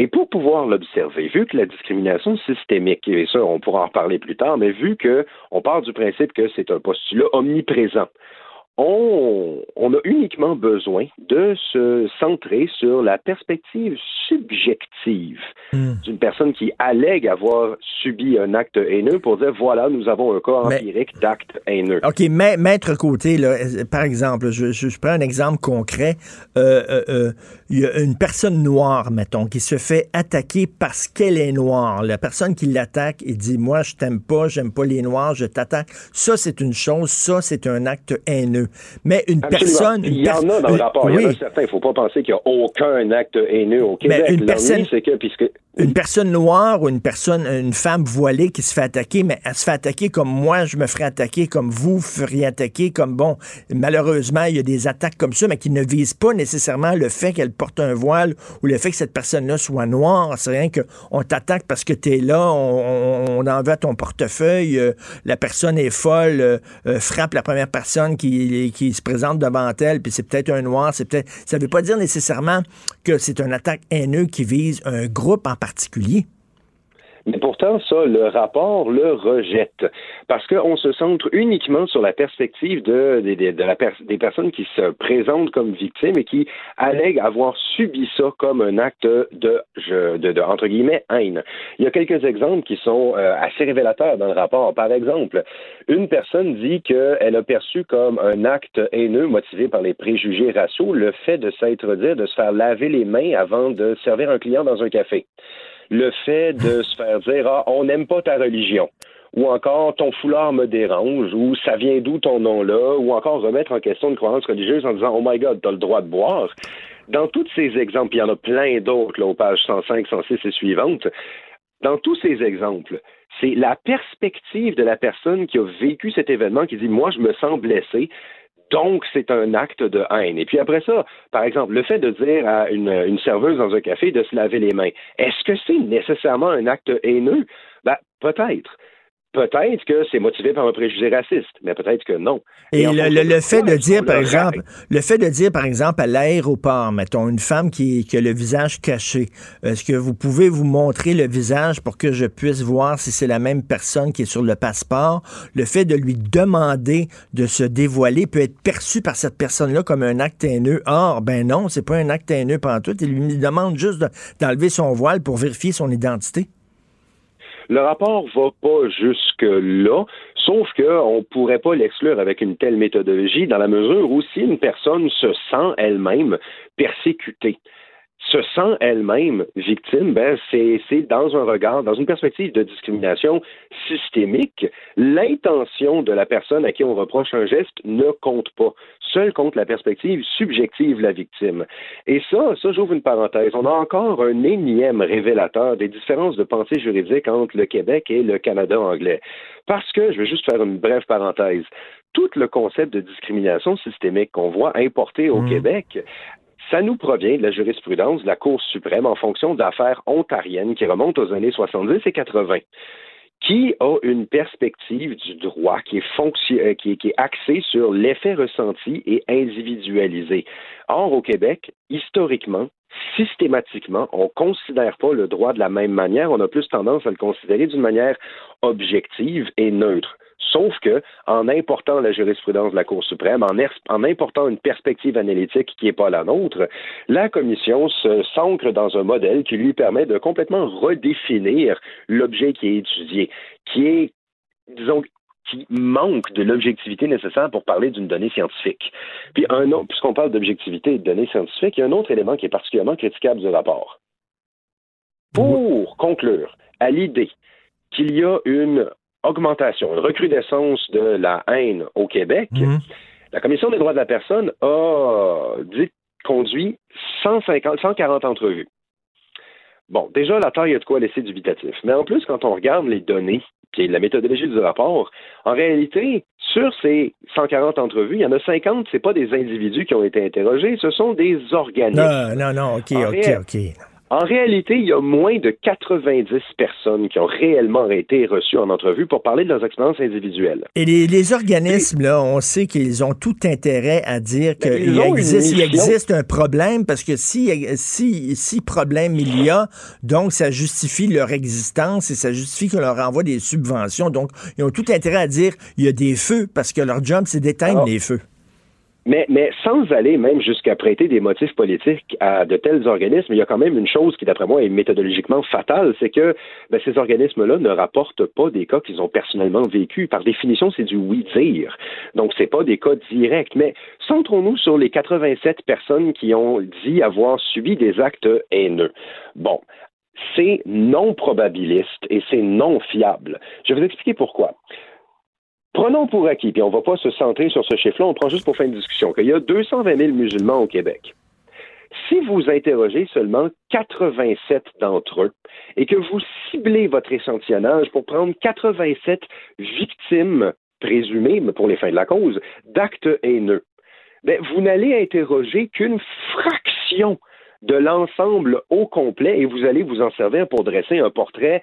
Et pour pouvoir l'observer, vu que la discrimination systémique, et ça, on pourra en reparler plus tard, mais vu que on part du principe que c'est un postulat omniprésent, on, on a uniquement besoin de se centrer sur la perspective subjective Hmm. d'une personne qui allègue avoir subi un acte haineux pour dire voilà, nous avons un cas empirique d'acte haineux. OK, mais, maître côté, là, euh, par exemple, je, je, prends un exemple concret. Euh, euh, euh, il y a une personne noire, mettons, qui se fait attaquer parce qu'elle est noire. La personne qui l'attaque et dit Moi, je t'aime pas, j'aime pas les noirs, je t'attaque. Ça, c'est une chose, ça, c'est un acte haineux. Mais une personne. il y en a dans le rapport. Il y en a certains. Il ne faut pas penser qu'il n'y a aucun acte haineux au Québec. Mais une personne. c'est que, puisque une personne noire ou une personne, une femme voilée qui se fait attaquer, mais elle se fait attaquer comme moi, je me ferais attaquer, comme vous feriez attaquer, comme bon. Malheureusement, il y a des attaques comme ça, mais qui ne visent pas nécessairement le fait qu'elle porte un voile ou le fait que cette personne-là soit noire. C'est rien qu'on t'attaque parce que tu es là, on, en veut ton portefeuille, euh, la personne est folle, euh, euh, frappe la première personne qui, qui se présente devant elle, puis c'est peut-être un noir, c'est peut-être. Ça veut pas dire nécessairement que c'est une attaque haineuse qui vise un groupe en particulier. Mais pourtant, ça, le rapport le rejette. Parce qu'on se centre uniquement sur la perspective de, la des personnes qui se présentent comme victimes et qui allèguent avoir subi ça comme un acte de, de, entre guillemets, haine. Il y a quelques exemples qui sont euh, assez révélateurs dans le rapport. Par exemple, une personne dit qu'elle a perçu comme un acte haineux motivé par les préjugés raciaux le fait de s'être dit de se faire laver les mains avant de servir un client dans un café le fait de se faire dire ah, on n'aime pas ta religion ou encore ton foulard me dérange, ou ça vient d'où ton nom-là, ou encore remettre en question une croyance religieuse en disant Oh my God, t'as le droit de boire. Dans tous ces exemples, il y en a plein d'autres là, aux pages 105, 106 et suivantes. Dans tous ces exemples, c'est la perspective de la personne qui a vécu cet événement qui dit Moi, je me sens blessé, donc, c'est un acte de haine. Et puis après ça, par exemple, le fait de dire à une, serveuse dans un café de se laver les mains, est-ce que c'est nécessairement un acte haineux? Ben, peut-être. Peut-être que c'est motivé par un préjugé raciste, mais peut-être que non. Et, le, fait de dire, par exemple, le fait de dire, par exemple, à l'aéroport, mettons, une femme qui, qui, a le visage caché, est-ce que vous pouvez vous montrer le visage pour que je puisse voir si c'est la même personne qui est sur le passeport? Le fait de lui demander de se dévoiler peut être perçu par cette personne-là comme un acte haineux. Or, ben non, c'est pas un acte haineux tout. Il lui demande juste d'enlever son voile pour vérifier son identité. Le rapport va pas jusque-là, sauf qu'on ne pourrait pas l'exclure avec une telle méthodologie dans la mesure où si une personne se sent elle-même persécutée, se sent elle-même victime, ben c'est dans un regard, dans une perspective de discrimination systémique, l'intention de la personne à qui on reproche un geste ne compte pas. Seule compte la perspective subjective de la victime. Et ça, ça j'ouvre une parenthèse. On a encore un énième révélateur des différences de pensée juridique entre le Québec et le Canada anglais. Parce que, je vais juste faire une brève parenthèse, tout le concept de discrimination systémique qu'on voit importé au mmh. Québec ça nous provient de la jurisprudence de la Cour suprême en fonction d'affaires ontariennes qui remontent aux années 70 et 80 qui a une perspective du droit qui est, euh, qui est, axée sur l'effet ressenti et individualisé. Or, au Québec, historiquement, systématiquement, on ne considère pas le droit de la même manière, on a plus tendance à le considérer d'une manière objective et neutre. Sauf que, en important la jurisprudence de la Cour suprême, en, en important une perspective analytique qui n'est pas la nôtre, la Commission s'ancre dans un modèle qui lui permet de complètement redéfinir l'objet qui est étudié, qui est, disons, qui manque de l'objectivité nécessaire pour parler d'une donnée scientifique. Puis puisqu'on parle d'objectivité et de données scientifiques, il y a un autre élément qui est particulièrement critiquable du rapport. Pour conclure à l'idée qu'il y a une augmentation, une recrudescence de la haine au Québec, mhm. la Commission des droits de la personne a dit, conduit 150, 140 entrevues. Bon, déjà, la taille a de quoi laisser dubitatif. Mais en plus, quand on regarde les données, puis la méthodologie du rapport, en réalité, sur ces 140 entrevues, il y en a 50, ce pas des individus qui ont été interrogés, ce sont des organismes. Non, non, non, OK, OK, OK. En réalité, il y a moins de 90 personnes qui ont réellement été reçues en entrevue pour parler de leurs expériences individuelles. Et les, organismes, là, on sait qu'ils ont tout intérêt à dire ben, qu'il existe, il existe un problème parce que si, si, si problème il y a, donc ça justifie leur existence et ça justifie qu'on leur envoie des subventions. Donc, ils ont tout intérêt à dire il y a des feux parce que leur job, c'est d'éteindre les feux. Mais, sans aller même jusqu'à prêter des motifs politiques à de tels organismes, il y a quand même une chose qui, d'après moi, est méthodologiquement fatale, c'est que ben, ces organismes-là ne rapportent pas des cas qu'ils ont personnellement vécus. Par définition, c'est du oui-dire. Donc, c'est pas des cas directs. Mais centrons-nous sur les 87 personnes qui ont dit avoir subi des actes haineux. Bon, c'est non probabiliste et c'est non fiable. Je vais vous expliquer pourquoi. Prenons pour acquis, puis on ne va pas se centrer sur ce chiffre-là, on prend juste pour fin de discussion, qu'il y a 220 000 musulmans au Québec. Si vous interrogez seulement 87 d'entre eux et que vous ciblez votre échantillonnage pour prendre 87 victimes présumées, pour les fins de la cause, d'actes haineux, ben, vous n'allez interroger qu'une fraction de l'ensemble au complet et vous allez vous en servir pour dresser un portrait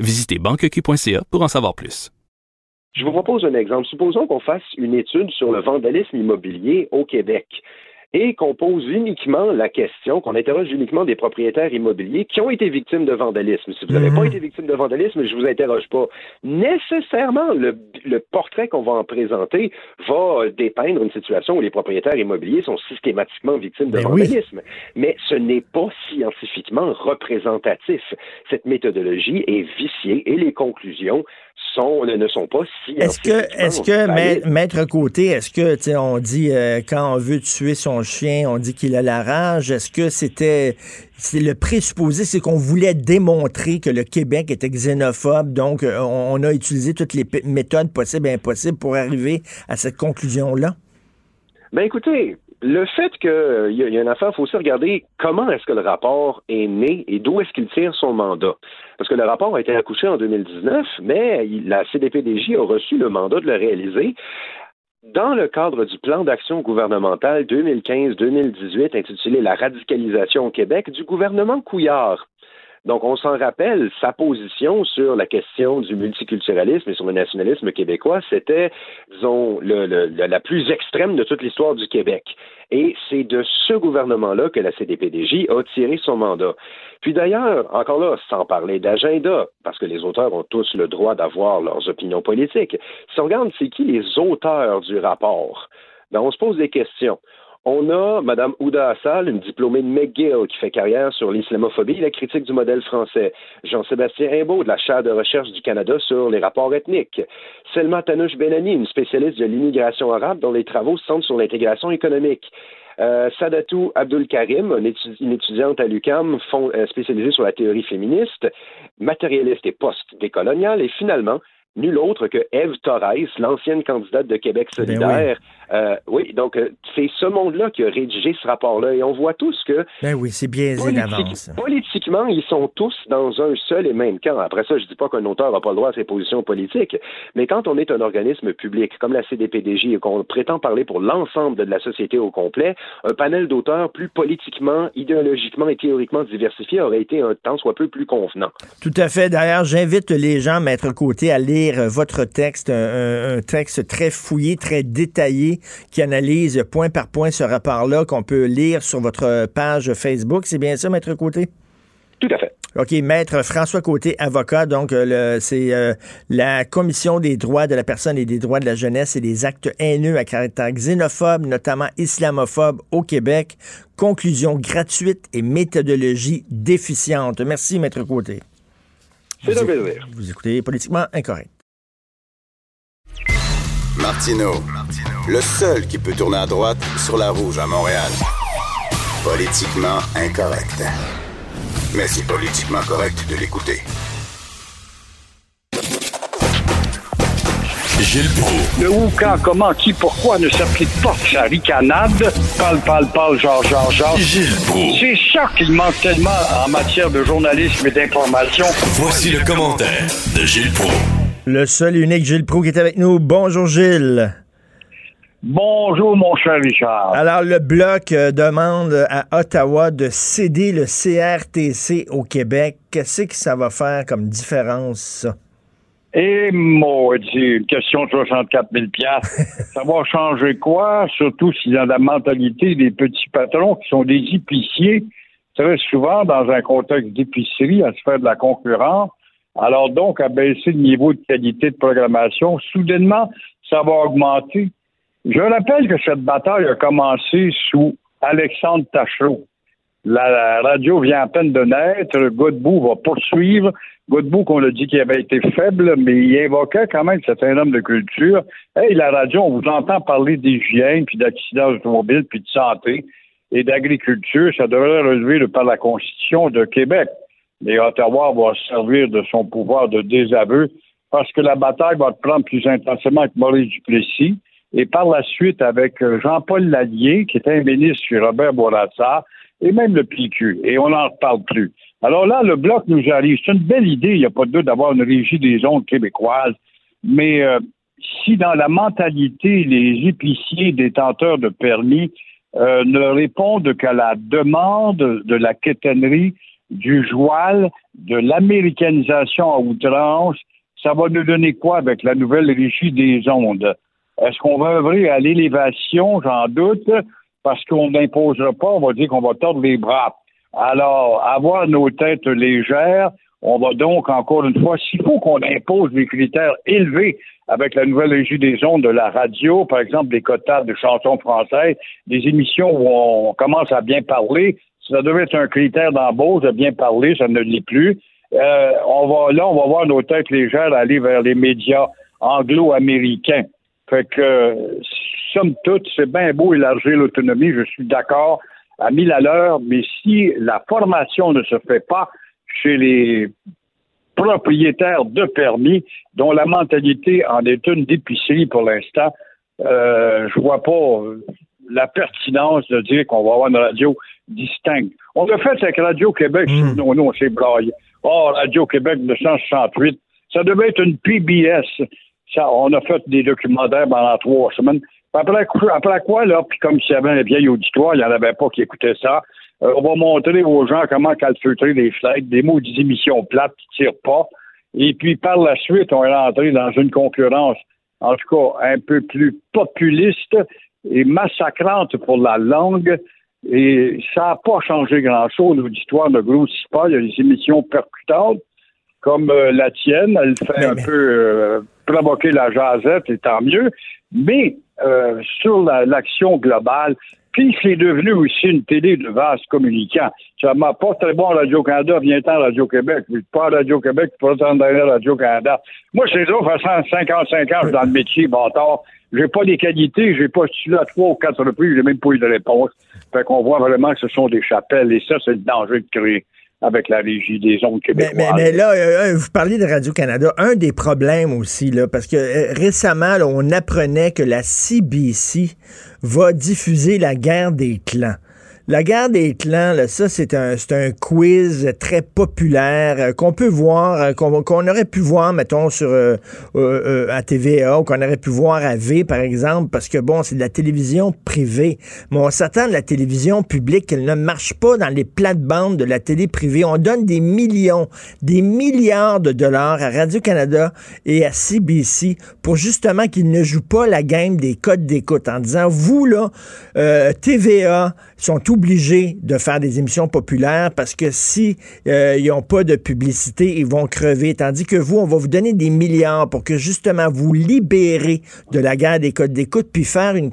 Visitez banqueq.ca pour en savoir plus. Je vous propose un exemple. Supposons qu'on fasse une étude sur le vandalisme immobilier au Québec et qu'on pose uniquement la question, qu'on interroge uniquement des propriétaires immobiliers qui ont été victimes de vandalisme. Si vous n'avez pas mhm. été victime de vandalisme, je ne vous interroge pas. Nécessairement, le, portrait qu'on va en présenter va dépeindre une situation où les propriétaires immobiliers sont systématiquement victimes de ben vandalisme. Mais ce n'est pas scientifiquement représentatif. Cette méthodologie est viciée et les conclusions ne sont pas si. Est-ce que, est-ce que maître côté, est-ce que, on dit euh, quand on veut tuer son chien, on dit qu'il a la rage. Est-ce que c'était, c'est le présupposé, c'est qu'on voulait démontrer que le Québec était xénophobe, donc euh, on, a utilisé toutes les méthodes possibles et impossibles pour arriver à cette conclusion-là? Ben écoutez, le fait qu'il euh, y, a une affaire, il faut aussi regarder comment est-ce que le rapport est né et d'où est-ce qu'il tire son mandat. Parce que le rapport a été accouché en 2019, mais la CDPDJ a reçu le mandat de le réaliser dans le cadre du plan d'action gouvernemental 2015-2018 intitulé La radicalisation au Québec du gouvernement Couillard. Donc, on s'en rappelle, sa position sur la question du multiculturalisme et sur le nationalisme québécois, c'était, disons, la plus extrême de toute l'histoire du Québec. Et c'est de ce gouvernement-là que la CDPDJ a tiré son mandat. Puis d'ailleurs, encore là, sans parler d'agenda, parce que les auteurs ont tous le droit d'avoir leurs opinions politiques, si on regarde c'est qui les auteurs du rapport, ben on se pose des questions. On a Mme Ouda Assal, une diplômée de McGill qui fait carrière sur l'islamophobie et la critique du modèle français. Jean-Sébastien Rimbaud de la chaire de recherche du Canada sur les rapports ethniques. Selma Tanouche Benani, une spécialiste de l'immigration arabe dont les travaux se centrent sur l'intégration économique. Euh, Sadatou Abdul Karim, une, étudiante à l'UCAM euh, spécialisée sur la théorie féministe, matérialiste et post-décoloniale, et finalement, nul autre que Eve Torres, l'ancienne candidate de Québec ben solidaire, euh, oui, donc euh, c'est ce monde-là qui a rédigé ce rapport-là et on voit tous que. Ben oui, c'est biaisé d'avance. Politiquement, ils sont tous dans un seul et même camp. Après ça, je dis pas qu'un auteur n'a pas le droit à ses positions politiques, mais quand on est un organisme public comme la CDPDJ et qu'on prétend parler pour l'ensemble de la société au complet, un panel d'auteurs plus politiquement, idéologiquement et théoriquement diversifié aurait été un temps soit peu plus convenant. Tout à fait. D'ailleurs, j'invite les gens, Maître Côté, à lire votre texte, un texte très fouillé, très détaillé qui analyse point par point ce rapport-là qu'on peut lire sur votre page Facebook. C'est bien ça, Maître Côté? Tout à fait. OK, Maître François Côté, avocat. Donc, euh, c'est euh, la Commission des droits de la personne et des droits de la jeunesse et des actes haineux à caractère xénophobe, notamment islamophobe au Québec. Conclusion gratuite et méthodologie déficiente. Merci, Maître Côté. C'est un plaisir. Vous écoutez Politiquement Incorrect. Martino, le seul qui peut tourner à droite sur la rouge à Montréal. Politiquement incorrect. Mais c'est politiquement correct de l'écouter. Gilles Proulx. Le où, quand, comment, qui, pourquoi ne s'applique pas sa ricanade? Parle, parle, parle, genre, genre, genre. Gilles Proulx. C'est ça qu'il manque tellement en matière de journalisme et d'information. Voici le commentaire de Gilles Proulx. Le seul et unique Gilles Proux qui est avec nous. Bonjour Gilles. Bonjour, mon cher Richard. Alors, le Bloc euh, demande à Ottawa de céder le CRTC au Québec. Qu'est-ce que ça va faire comme différence, ça? Et maudit, une question de 64 000 [laughs] Ça va changer quoi? Surtout si dans la mentalité des petits patrons qui sont des épiciers, très souvent dans un contexte d'épicerie, à se faire de la concurrence. Alors donc, à baisser le niveau de qualité de programmation, soudainement, ça va augmenter. Je rappelle que cette bataille a commencé sous Alexandre Tachereau. La, radio vient à peine de naître. Godbout va poursuivre. Godbout, qu'on a dit qu'il avait été faible, mais il invoquait quand même que c'était un homme de culture. Hey, la radio, on vous entend parler d'hygiène, puis d'accidents automobiles, puis de santé et d'agriculture. Ça devrait relever par la Constitution de Québec. Mais Ottawa va servir de son pouvoir de désaveu parce que la bataille va prendre plus intensément avec Maurice Duplessis et par la suite avec euh, Jean-Paul Lallier, qui était un ministre chez Robert Bourassa, et même le PQ, et on n'en reparle plus. Alors là, le bloc nous arrive. C'est une belle idée, il n'y a pas de doute, d'avoir une régie des ondes québécoises, mais euh, si dans la mentalité, les épiciers détenteurs de permis euh, ne répondent qu'à la demande de la quétainerie, du joual, de l'américanisation à outrance, ça va nous donner quoi avec la nouvelle régie des ondes? Est-ce qu'on va œuvrer à l'élévation? J'en doute, parce qu'on n'imposera pas, on va dire qu'on va tordre les bras. Alors, avoir nos têtes légères, on va donc, encore une fois, s'il faut qu'on impose des critères élevés avec la nouvelle régie des ondes de la radio, par exemple des quotas de chansons françaises, des émissions où on commence à bien parler, ça devait être un critère d'embauche de bien parler, ça ne l'est plus. Euh, on va là, on va voir nos têtes légères aller vers les médias anglo-américains. Fait que, somme toute, c'est bien beau élargir l'autonomie, je suis d'accord à mille à l'heure, mais si la formation ne se fait pas chez les propriétaires de permis, dont la mentalité en est une d'épicerie pour l'instant, euh, je vois pas la pertinence de dire qu'on va avoir une radio distincte. On l'a fait avec Radio-Québec, mm. non, non, c'est braille. Oh, Radio-Québec 268, ça devait être une PBS. Ça, on a fait des documentaires pendant trois semaines. Après, après quoi, là, puis comme s'il y avait un vieil auditoire, il n'y en avait pas qui écoutaient ça. Euh, on va montrer aux gens comment calfeutrer des flights, des mots d'émissions plates qui ne tirent pas. Et puis, par la suite, on est rentré dans une concurrence, en tout cas, un peu plus populiste et massacrante pour la langue. Et ça n'a pas changé grand-chose. L'auditoire ne grossit pas. Il y a des émissions percutantes comme euh, la tienne. Elle fait un peu euh, provoquer la jasette, et tant mieux. Mais euh, sur l'action globale, puis c'est devenu aussi une télé de vaste communicants. Ça m'a pas très bon Radio-Canada, viens-t'en Radio-Québec. Pas Radio-Québec, pas à Radio-Canada. Moi, c'est là, façon 55 ans, dans le métier, bâtard. J'ai pas les qualités, j'ai postulé à trois ou quatre reprises, j'ai même pas eu de réponse. Fait qu'on voit vraiment que ce sont des chapelles, et ça, c'est le danger de créer avec la régie des ondes québécoises. Mais, mais, là, euh, euh, vous parlez de Radio-Canada. Un des problèmes aussi, là, parce que euh, récemment, on apprenait que la CBC va diffuser la guerre des clans. La guerre des clans, là, ça, c'est un, un quiz très populaire euh, qu'on peut voir, euh, qu'on aurait pu voir, mettons, sur euh, à TVA ou qu'on aurait pu voir à V, par exemple, parce que, bon, c'est de la télévision privée. Mais on s'attend de la télévision publique qu'elle ne marche pas dans les plates-bandes de la télé privée. On donne des millions, des milliards de dollars à Radio-Canada et à CBC pour justement qu'ils ne jouent pas la game des codes d'écoute en disant, vous, là, TVA, sont obligés de faire des émissions populaires parce que si euh, n'ont pas de publicité, ils vont crever. Tandis que vous, on va vous donner des milliards pour que justement vous libérez de la guerre des codes d'écoute, puis faire une,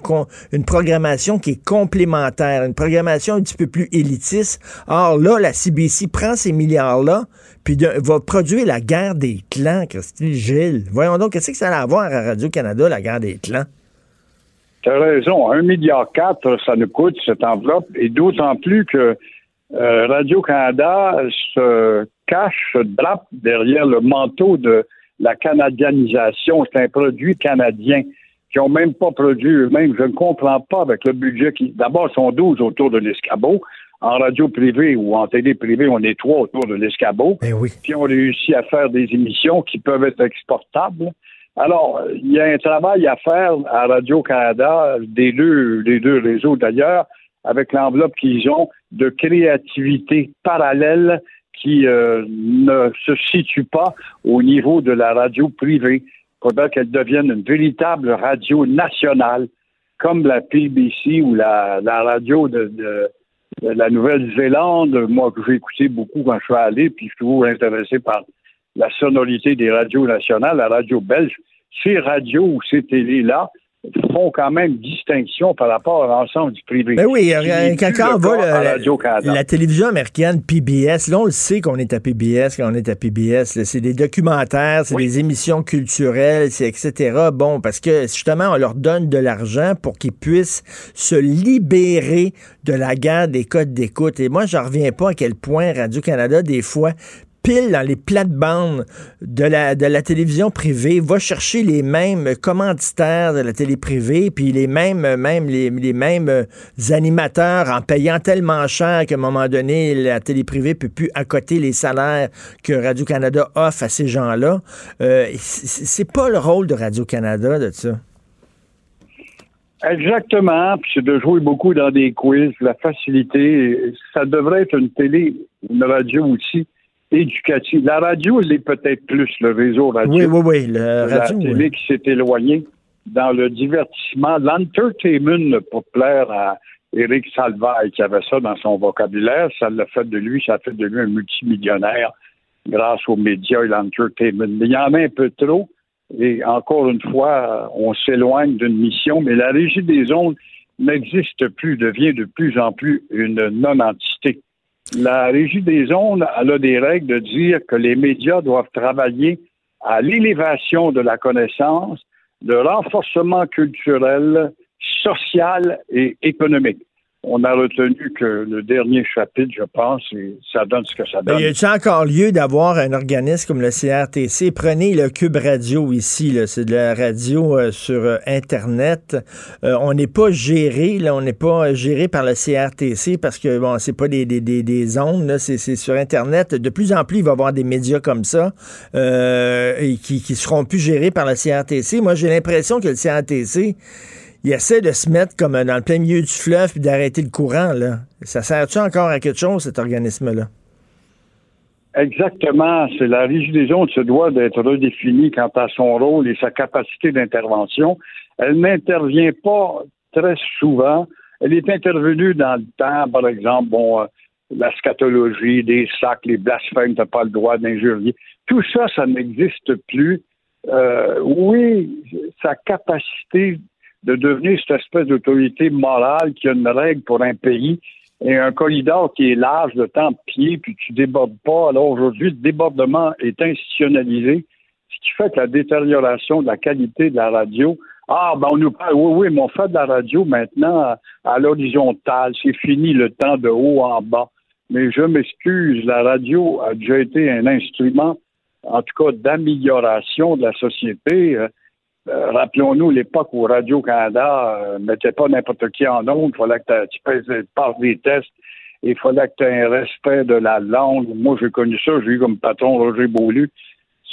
programmation qui est complémentaire, une programmation un petit peu plus élitiste. Or là, la CBC prend ces milliards-là, puis va produire la guerre des clans, Christine Gilles. Voyons donc, qu'est-ce que ça va avoir à Radio-Canada, la guerre des clans? Tu as raison. 1,4 milliard, ça nous coûte cette enveloppe, et d'autant plus que euh, Radio-Canada se cache, se drape derrière le manteau de la canadianisation. C'est un produit canadien qui n'ont même pas produit eux-mêmes. Je ne comprends pas avec le budget qui, d'abord, sont 12 autour de l'escabeau. En radio privée ou en télé privée, on est trois autour de l'escabeau. Eh oui. Puis on réussit à faire des émissions qui peuvent être exportables. Alors, il y a un travail à faire à Radio-Canada, des deux, des deux réseaux d'ailleurs, avec l'enveloppe qu'ils ont de créativité parallèle qui euh, ne se situe pas au niveau de la radio privée. Il faudra qu'elle devienne une véritable radio nationale, comme la PBC ou la, la radio de, de, de la Nouvelle-Zélande, moi que j'ai écouté beaucoup quand je suis allé, puis je suis toujours intéressé par la sonorité des radios nationales, la radio belge. Ces radios ou ces télés-là font quand même distinction par rapport à l'ensemble du privé. Ben oui, quand on le va la, Radio-Canada. la télévision américaine PBS, là on le sait qu'on est à PBS quand on est à PBS. C'est des documentaires, c'est des émissions culturelles, c'est etc. Bon, parce que justement on leur donne de l'argent pour qu'ils puissent se libérer de la guerre des codes d'écoute. Et moi, je reviens pas à quel point Radio Canada des fois pile dans les plates-bandes de la, de la télévision privée, va chercher les mêmes commanditaires de la télé privée, puis les mêmes, même les, mêmes euh, animateurs en payant tellement cher qu'à un moment donné, la télé privée peut plus accoter les salaires que Radio-Canada offre à ces gens-là. Euh, c'est pas le rôle de Radio-Canada de ça. Exactement, puis c'est de jouer beaucoup dans des quiz, la facilité. Ça devrait être une télé, une radio aussi éducative. La radio, elle est peut-être plus le réseau radio. Oui, oui, oui, le la radio, télé oui. qui s'est éloignée dans le divertissement, l'entertainment pour plaire à Éric Salvaille qui avait ça dans son vocabulaire. Ça l'a fait de lui, ça a fait de lui un multimillionnaire grâce aux médias et l'entertainment. Mais il y en a un peu trop. Et encore une fois, on s'éloigne d'une mission, mais la régie des ondes n'existe plus, devient de plus en plus une non-entité. La régie des ondes, a des règles de dire que les médias doivent travailler à l'élévation de la connaissance, le renforcement culturel, social et économique. On a retenu que le dernier chapitre, je pense, et ça donne ce que ça Ben, donne. y a-t-il encore lieu d'avoir un organisme comme le CRTC? Prenez le Cube Radio ici, c'est de la radio euh, sur euh, Internet. Euh, on n'est pas géré, là, on n'est pas géré par le CRTC parce que, bon, c'est pas des, des, des, des ondes, c'est, c'est sur Internet. De plus en plus, il va y avoir des médias comme ça euh, et qui, qui seront plus gérés par le CRTC. Moi, j'ai l'impression que le CRTC, il essaie de se mettre comme dans le plein milieu du fleuve puis d'arrêter le courant, là. Ça sert-tu encore à quelque chose, cet organisme-là? Exactement. C'est la des ondes se doit d'être redéfinie quant à son rôle et sa capacité d'intervention. Elle n'intervient pas très souvent. Elle est intervenue dans le temps, par exemple, bon, euh, la scatologie, des sacs, les blasphèmes, t'as pas le droit d'injurier. Tout ça, ça n'existe plus. Euh, oui, sa capacité de devenir cette espèce d'autorité morale qui a une règle pour un pays et un corridor qui est large de temps de pied, puis tu débordes pas. Alors aujourd'hui, le débordement est institutionnalisé, ce qui fait que la détérioration de la qualité de la radio. Ah, ben on nous parle, oui, oui, mais on fait de la radio maintenant à, à l'horizontale. C'est fini le temps de haut en bas. Mais je m'excuse, la radio a déjà été un instrument, en tout cas, d'amélioration de la société. Euh, Rappelons-nous l'époque où Radio-Canada euh, mettait pas n'importe qui en ondes. Il fallait que tu passes par des tests. Il fallait que tu aies un respect de la langue. Moi, j'ai connu ça. J'ai eu comme patron Roger Beaulieu.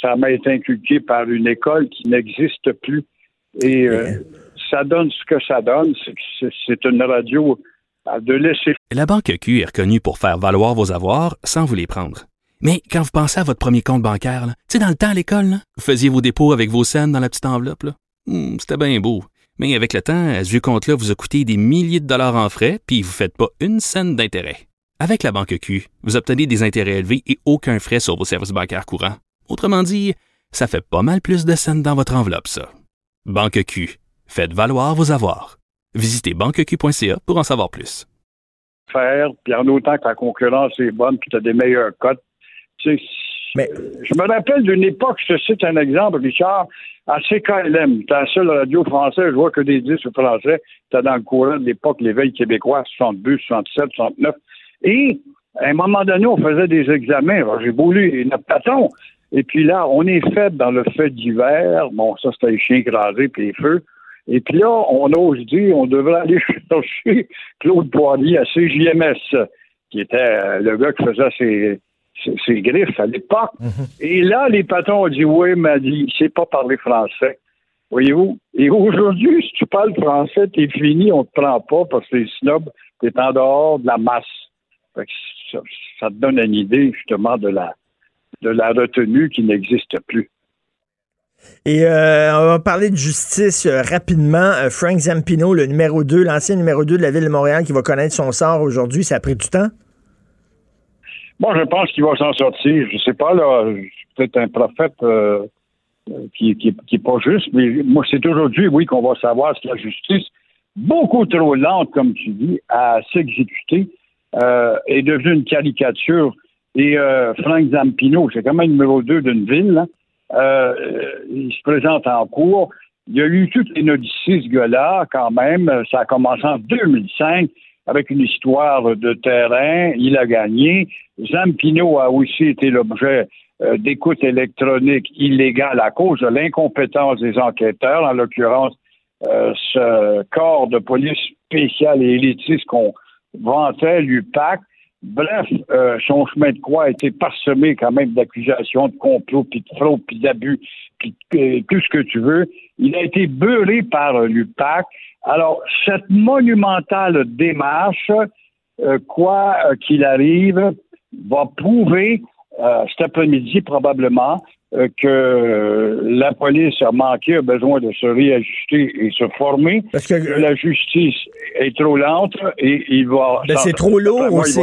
Ça m'a été inculqué par une école qui n'existe plus. Et euh, ça donne ce que ça donne. C'est que c'est- C'est une radio à de laisser La Banque Q est reconnue pour faire valoir vos avoirs sans vous les prendre. Mais quand vous pensez à votre premier compte bancaire, tu sais, dans le temps à l'école, vous faisiez vos dépôts avec vos scènes dans la petite enveloppe. Hmm, C'était bien beau. Mais avec le temps, à ce compte-là vous a coûté des milliers de dollars en frais, puis vous ne faites pas une scène d'intérêt. Avec la Banque Q, vous obtenez des intérêts élevés et aucun frais sur vos services bancaires courants. Autrement dit, ça fait pas mal plus de scènes dans votre enveloppe, ça. Banque Q. Faites valoir vos avoirs. Visitez banqueq.ca pour en savoir plus. faire, puis en autant que la concurrence est bonne, puis tu as des meilleurs cotes. Mais je me rappelle d'une époque, je te cite un exemple, Richard, à CKLM, t'as la seule radio française, je vois que des disques français, t'as dans le courant de l'époque l'éveil québécois, 62, 67, 69. Et à un moment donné, on faisait des examens, j'ai beau lire notre patron. Et puis là, on est fait dans le fait d'hiver. Bon, ça, c'était les chiens écrasés puis les feux. Et puis là, on ose dire, on devrait aller [laughs] chercher Claude Poirier à CJMS, qui était euh, le gars qui faisait ses, ses, griffes à l'époque. Et là, les patrons ont dit oui, mais il sait pas parler français. Voyez-vous? Et aujourd'hui, si tu parles français, t'es fini, on te prend pas parce que les snobs, t'es en dehors de la masse. Fait que ça, ça te donne une idée, justement, de la, de la retenue qui n'existe plus. Et euh, on va parler de justice euh, rapidement. Euh, Frank Zampino, le numéro 2, l'ancien numéro 2 de la ville de Montréal, qui va connaître son sort aujourd'hui, ça a pris du temps? Moi, je pense qu'il va s'en sortir. Je sais pas, là, je suis peut-être un prophète euh, qui, qui, qui est pas juste, mais moi, c'est aujourd'hui, oui, qu'on va savoir si la justice, beaucoup trop lente, comme tu dis, à s'exécuter, euh, est devenue une caricature. Et euh, Frank Zampino, c'est quand même numéro 2 d'une ville. Euh, il se présente en cours. Il y a eu toutes les odyssées, ce gars-là, quand même. Ça a commencé en 2005 avec une histoire de terrain. Il a gagné. Zampino a aussi été l'objet euh, d'écoute électronique illégale à cause de l'incompétence des enquêteurs, en l'occurrence euh, ce corps de police spécial et élitiste qu'on vantait, l'UPAC. Bref, euh, son chemin de croix a été parsemé quand même d'accusations de complot, puis de fraude, puis d'abus, puis euh, tout ce que tu veux. Il a été beurré par l'UPAC. Alors, cette monumentale démarche, euh, quoi euh, qu'il arrive, va prouver euh, cet après-midi probablement que la police a manqué, a besoin de se réajuster et se former. Parce que, la justice est trop lente et il va. Ben, c'est trop lourd aussi.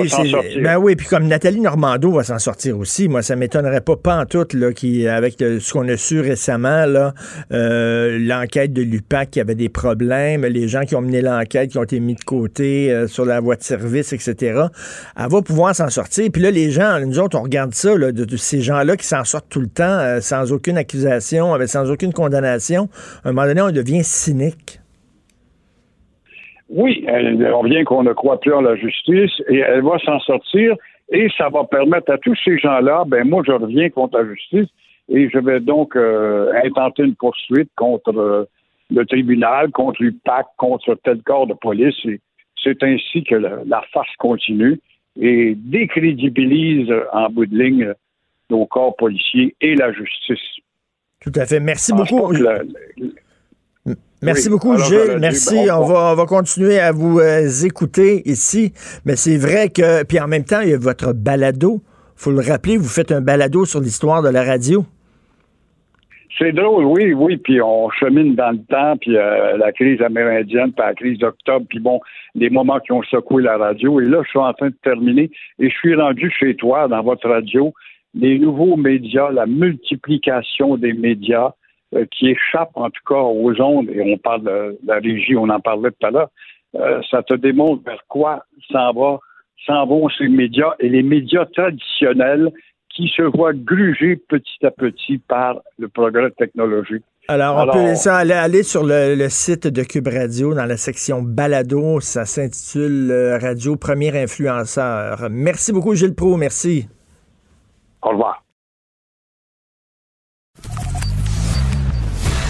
Ben oui, puis comme Nathalie Normando va s'en sortir aussi, moi, ça m'étonnerait pas, pas en tout, là, qui, avec euh, ce qu'on a su récemment, là, euh, l'enquête de l'UPAC qui avait des problèmes, les gens qui ont mené l'enquête, qui ont été mis de côté euh, sur la voie de service, etc. Elle va pouvoir s'en sortir. Puis là, les gens, nous autres, on regarde ça, là, de, de ces gens-là qui s'en sortent tout le temps, euh, sans aucune accusation, avec, sans aucune condamnation. À un moment donné, on devient cynique. Oui, elle- on vient qu'on ne croit plus en la justice et elle va s'en sortir et ça va permettre à tous ces gens-là, ben moi je reviens contre la justice et je vais donc euh, intenter une poursuite contre euh, le tribunal, contre l'UPAC, contre tel corps de police. Et c'est ainsi que la, la farce continue et décrédibilise en bout de ligne euh, nos corps policiers et la justice. Tout à fait. Merci pense beaucoup. Merci Oui. beaucoup, Alors, Gilles. Merci. bon, on, bon. va, on va continuer à vous euh, écouter ici. Mais c'est vrai que, puis en même temps, il y a votre balado. faut le rappeler, vous faites un balado sur l'histoire de la radio. C'est drôle, oui, oui, puis on chemine dans le temps, puis euh, la crise amérindienne, puis la crise d'octobre, puis bon, les moments qui ont secoué la radio. Et là, je suis en train de terminer, et je suis rendu chez toi, dans votre radio, les nouveaux médias, la multiplication des médias qui échappent en tout cas aux ondes, et on parle de, la régie, on en parlait tout à l'heure, euh, ça te démontre vers quoi s'en va, s'en vont ces médias, et les médias traditionnels qui se voient grugés petit à petit par le progrès technologique. Alors, on Alors- peut ça, aller, aller sur le, le site de Cube Radio dans la section balado. Ça s'intitule euh, Radio Premier Influenceur. Merci beaucoup, Gilles Pro. Merci. Au revoir.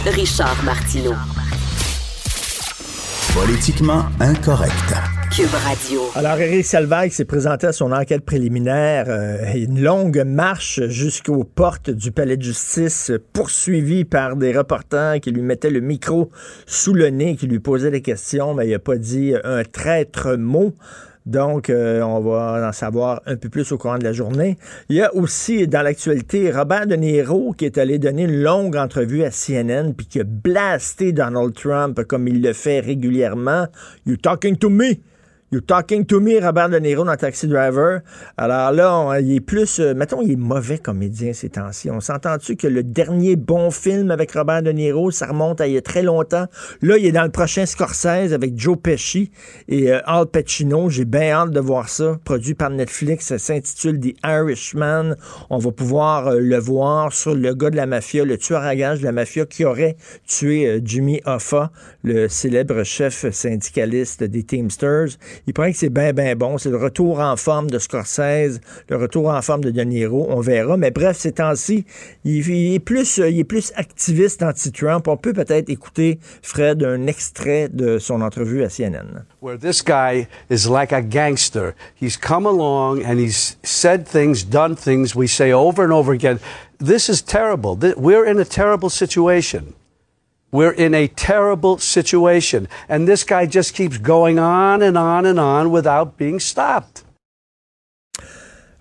Richard Martineau. Politiquement incorrect. Cube Radio. Alors, Éric Salvaille s'est présenté à son enquête préliminaire. euh, une longue marche jusqu'aux portes du palais de justice, poursuivi par des reporters qui lui mettaient le micro sous le nez, qui lui posaient des questions, mais il n'a pas dit un traître mot. Donc, euh, on va en savoir un peu plus au courant de la journée. Il y a aussi dans l'actualité Robert De Niro qui est allé donner une longue entrevue à CNN puis qui a blasté Donald Trump comme il le fait régulièrement. You talking to me? You talking to me, Robert De Niro dans Taxi Driver. Alors là, il est plus, euh, mettons, il est mauvais comédien ces temps-ci. On s'entend-tu que le dernier bon film avec Robert De Niro, ça remonte à il y a très longtemps. Là, il est dans le prochain Scorsese avec Joe Pesci et euh, Al Pacino. J'ai bien hâte de voir ça. Produit par Netflix, ça s'intitule The Irishman. On va pouvoir euh, le voir sur le gars de la mafia, le tueur à gages de la mafia qui aurait tué Jimmy Hoffa, le célèbre chef syndicaliste des Teamsters. Il paraît que c'est bien, bien bon. C'est le retour en forme de Scorsese, le retour en forme de De Niro. On verra. Mais bref, ces temps-ci, il, il est plus, il est plus activiste anti-Trump. On peut peut-être écouter, Fred, un extrait de son entrevue à CNN. where this guy is like a gangster. He's come along and he's said things, done things we say over and over again. This is terrible. We're in a terrible situation. We're in a terrible situation. And this guy just keeps going on and on and on without being stopped.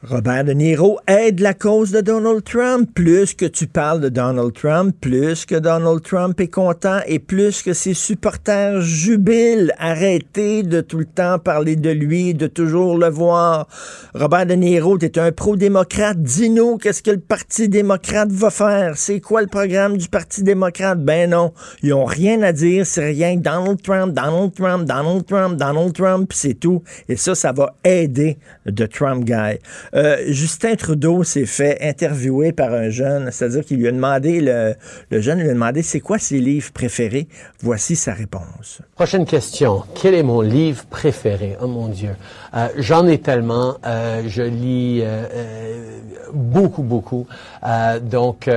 Robert De Niro aide la cause de Donald Trump. Plus que tu parles de Donald Trump, plus que Donald Trump est content et plus que ses supporters jubilent. Arrêtez de tout le temps parler de lui, de toujours le voir. Robert De Niro, t'es un pro-démocrate. Dis-nous qu'est-ce que le Parti démocrate va faire? C'est quoi le programme du Parti démocrate? Ben non, ils ont rien à dire. C'est rien Donald Trump, Donald Trump, Donald Trump, Donald Trump, c'est tout. Et ça, ça va aider The Trump Guy. Euh, Justin Trudeau s'est fait interviewer par un jeune, c'est-à-dire qu'il lui a demandé, le, le jeune lui a demandé c'est quoi ses livres préférés? Voici sa réponse. Prochaine question. Quel est mon livre préféré? Oh mon Dieu. Euh, J'en ai tellement. Euh, je lis euh, euh, beaucoup, beaucoup. Euh, donc,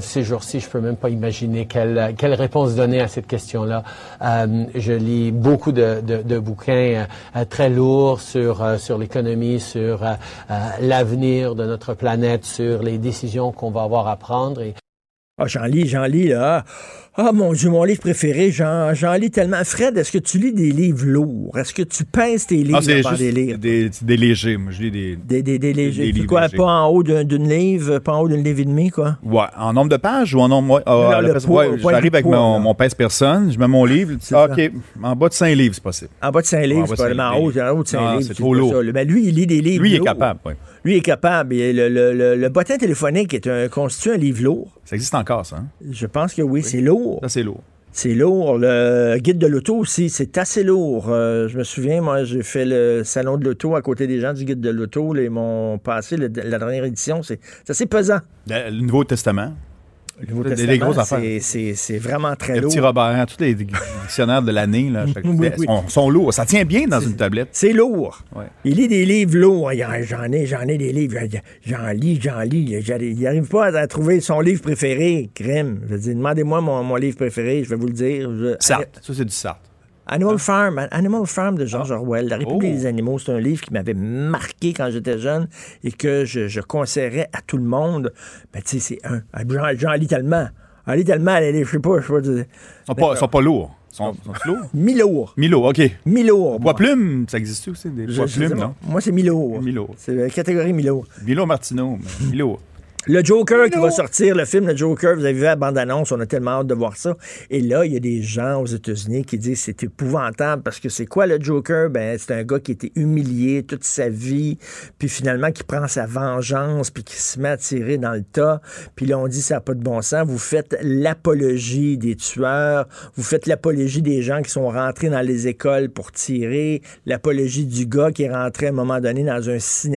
ces jours-ci, je peux même pas imaginer quelle, quelle réponse donner à cette question-là. Je lis beaucoup de, de, de bouquins très lourds sur, sur l'économie, sur euh, euh, l'avenir de notre planète, sur les décisions qu'on va avoir à prendre. Ah, j'en lis, j'en lis, là. Ah, mon Dieu, mon livre préféré, j'en lis tellement. Fred, est-ce que tu lis des livres lourds? Est-ce que tu pinces tes livres Ah, c'est avant de les juste lire? des, des légers. Moi, je lis des. Des, des, des légers. des Puis livres quoi, légers. pas en haut d'un- d'une livre, pas en haut d'une livre et demie, quoi? Ouais, en nombre de pages ou en nombre. ah, poids, ouais, poids J'arrive avec poids, mon, mon pèse-personne, je mets mon livre. Ah, ça. OK, en bas de 5 livres, c'est possible. En bas de 5 livres, c'est pas en haut, livres. de 5 Non, livres. c'est trop lourd. là. Ben, lui, il lit des livres Lui, il est capable, oui. Lui, est capable. Et le, le, le, le bottin téléphonique est un, constitue un livre lourd. Ça existe encore, ça. hein? Je pense que oui, c'est lourd. Ça, c'est lourd. C'est lourd. Le guide de l'auto aussi, c'est assez lourd. Euh, je me souviens, moi, j'ai fait le salon de l'auto à côté des gens du guide de l'auto. Ils m'ont passé la dernière édition. C'est c'est assez pesant. Le, le Nouveau Testament. Le Nouveau Testament, c'est- vraiment très Le lourd. petit Robert, tous les dictionnaires de l'année, là, chaque- Oui, oui. Sont, sont lourds. Ça tient bien dans une tablette. C'est lourd. Ouais. Il lit des livres lourds. J'en ai, j'en ai des livres. J'en lis, j'en lis. Il n'arrive pas à trouver son livre préféré. Crème. Je dis, demandez-moi mon, mon livre préféré. Je vais vous le dire. Je- Sartre. Ça, c'est du Sartre. Animal Farm, Animal Farm de George Orwell, La République Oh. des animaux, c'est un livre qui m'avait marqué quand j'étais jeune et que je, je conseillerais à tout le monde. Ben, tu sais, c'est un. ah, J'en, lis tellement. J'en lis tellement, je sais pas, je sais pas. Ils sont pas, sont pas lourds. Ils sont, sont lourds? [laughs] Milour. Milo, OK. Milour. Poids plume, ça existe aussi, des poids plumes, non? Moi, c'est Milour. Milo. C'est la catégorie Milour. Milo Martineau, mais Milo. Le Joker qui va sortir, le film Le Joker, vous avez vu la bande-annonce, on a tellement hâte de voir ça. Et là, il y a des gens aux États-Unis qui disent c'est épouvantable parce que c'est quoi le Joker? Ben, c'est un gars qui été humilié toute sa vie, puis finalement qui prend sa vengeance, puis qui se met à tirer dans le tas. Puis là, on dit ça n'a pas de bon sens. Vous faites l'apologie des tueurs, vous faites l'apologie des gens qui sont rentrés dans les écoles pour tirer, l'apologie du gars qui est rentré à un moment donné dans un cinéma.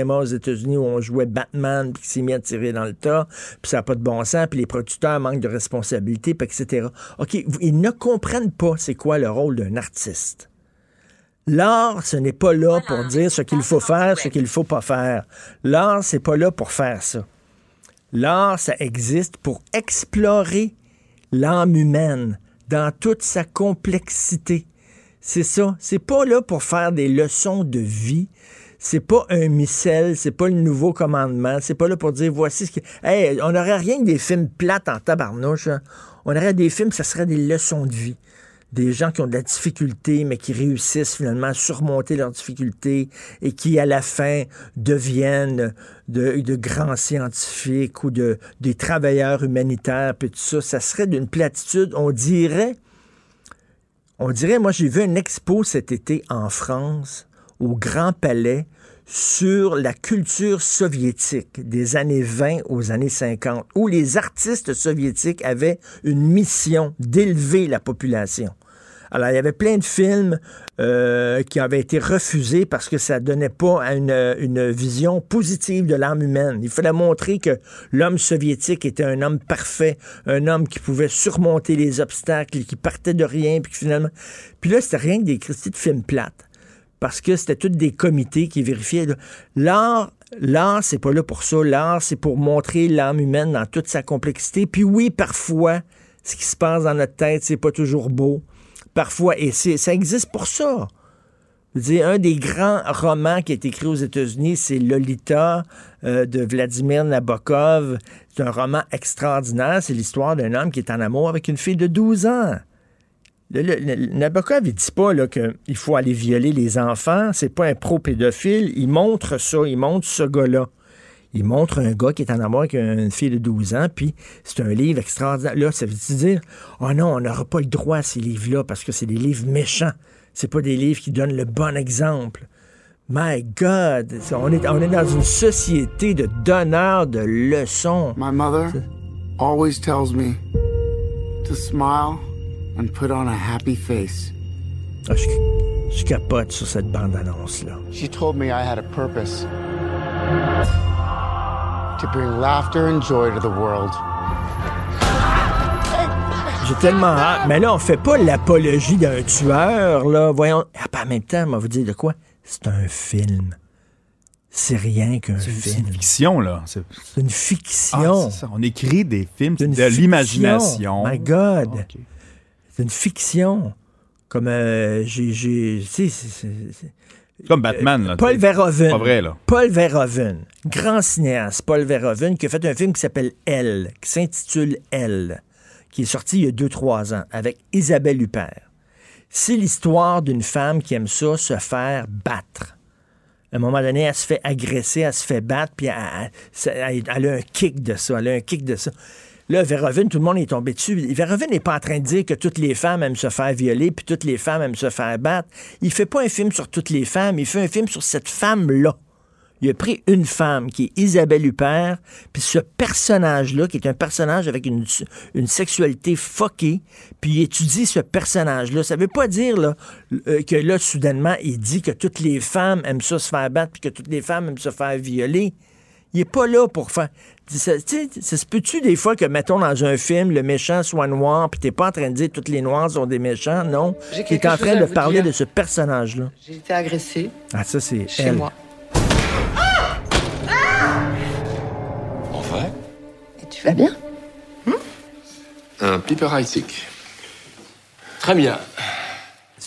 Aux États-Unis où on jouait Batman puis qui s'est mis à tirer dans le tas, puis ça n'a pas de bon sens, puis les producteurs manquent de responsabilité, puis etc. OK, ils ne comprennent pas c'est quoi le rôle d'un artiste. L'art, ce n'est pas là pour dire ce qu'il faut faire, ce qu'il ne faut pas faire. L'art, c'est pas là pour faire ça. L'art, ça existe pour explorer l'âme humaine dans toute sa complexité. C'est ça. C'est pas là pour faire des leçons de vie. C'est pas un missel, c'est pas le nouveau commandement, c'est pas là pour dire voici ce que. Hey, on n'aurait rien que des films plates en tabarnouche. hein. On aurait des films, ça serait des leçons de vie. Des gens qui ont de la difficulté, mais qui réussissent finalement à surmonter leurs difficultés et qui, à la fin, deviennent de, grands scientifiques ou de, des travailleurs humanitaires, puis tout ça. Ça serait d'une platitude, on dirait On dirait, moi, j'ai vu une expo cet été en France, au Grand Palais, sur la culture soviétique des années 20 aux années 50, où les artistes soviétiques avaient une mission d'élever la population. Alors, il y avait plein de films euh, qui avaient été refusés parce que ça donnait pas une, vision positive de l'âme humaine. Il fallait montrer que l'homme soviétique était un homme parfait, un homme qui pouvait surmonter les obstacles, qui partait de rien, puis finalement... Puis là, c'était rien que des critiques de films plates parce que c'était tous des comités qui vérifiaient. L'art, l'art, c'est pas là pour ça. L'art, c'est pour montrer l'âme humaine dans toute sa complexité. Puis oui, parfois, ce qui se passe dans notre tête, c'est pas toujours beau. Parfois, et ça existe pour ça. Je un des grands romans qui est écrit aux États-Unis, c'est Lolita euh, de Vladimir Nabokov. C'est un roman extraordinaire. C'est l'histoire d'un homme qui est en amour avec une fille de 12 ans. Le, le- le- Nabokov, il dit pas qu'il faut aller violer les enfants. C'est pas un pro-pédophile. Il montre ça. Il montre ce gars-là. Il montre un gars qui est en amour avec une fille de 12 ans, puis c'est un livre extraordinaire. Là, ça veut dire, oh non, on n'aura pas le droit à ces livres-là parce que c'est des livres méchants. C'est pas des livres qui donnent le bon exemple. My God, on est, on est dans une société de donneurs de leçons. My mother always tells me to smile and put on a happy face. Ah, je, je capote sur cette bande-annonce-là. She told me I had a purpose to bring laughter and joy to the world. J'ai tellement hâte. Mais là, on fait pas l'apologie d'un tueur, là. Voyons. Ah, pas en même temps, on va vous dire de quoi? C'est un film. C'est rien qu'un C'est film. une fiction, là. C'est C'est une Ah, fiction. c'est ça. On écrit des films, c'est de l'imagination. My God. C'est une fiction. Comme euh, j'ai. Comme Batman, là. Paul Verhoeven. Pas vrai, là. Paul Verhoeven, grand cinéaste, Paul Verhoeven, qui a fait un film qui s'appelle Elle, qui s'intitule Elle, qui est sorti il y a 2-3 ans, avec Isabelle Huppert. C'est l'histoire d'une femme qui aime ça, se faire battre. À un moment donné, elle se fait agresser, elle se fait battre, puis elle, elle- ça- elle- elle a un kick de ça, elle a un kick de ça. Là, Verhoeven, tout le monde est tombé dessus. Verhoeven n'est pas en train de dire que toutes les femmes aiment se faire violer, puis toutes les femmes aiment se faire battre. Il fait pas un film sur toutes les femmes, il fait un film sur cette femme-là. Il a pris une femme qui est Isabelle Huppert, puis ce personnage-là, qui est un personnage avec une, sexualité fuckée, puis il étudie ce personnage-là. Ça veut pas dire euh, que là, soudainement, il dit que toutes les femmes aiment ça se faire battre, puis que toutes les femmes aiment se faire violer. Il est pas là pour faire. Ça, tu sais, ça se peut-tu des fois que, mettons, dans un film, le méchant soit noir, puis t'es pas en train de dire que toutes les noirs sont des méchants, non. J'ai Tu es quelque en train de parler dire. de ce personnage-là. J'ai été agressée Ah, ça, c'est chez elle. moi. Enfin, Et tu vas bien? Un pipereitig. Très bien.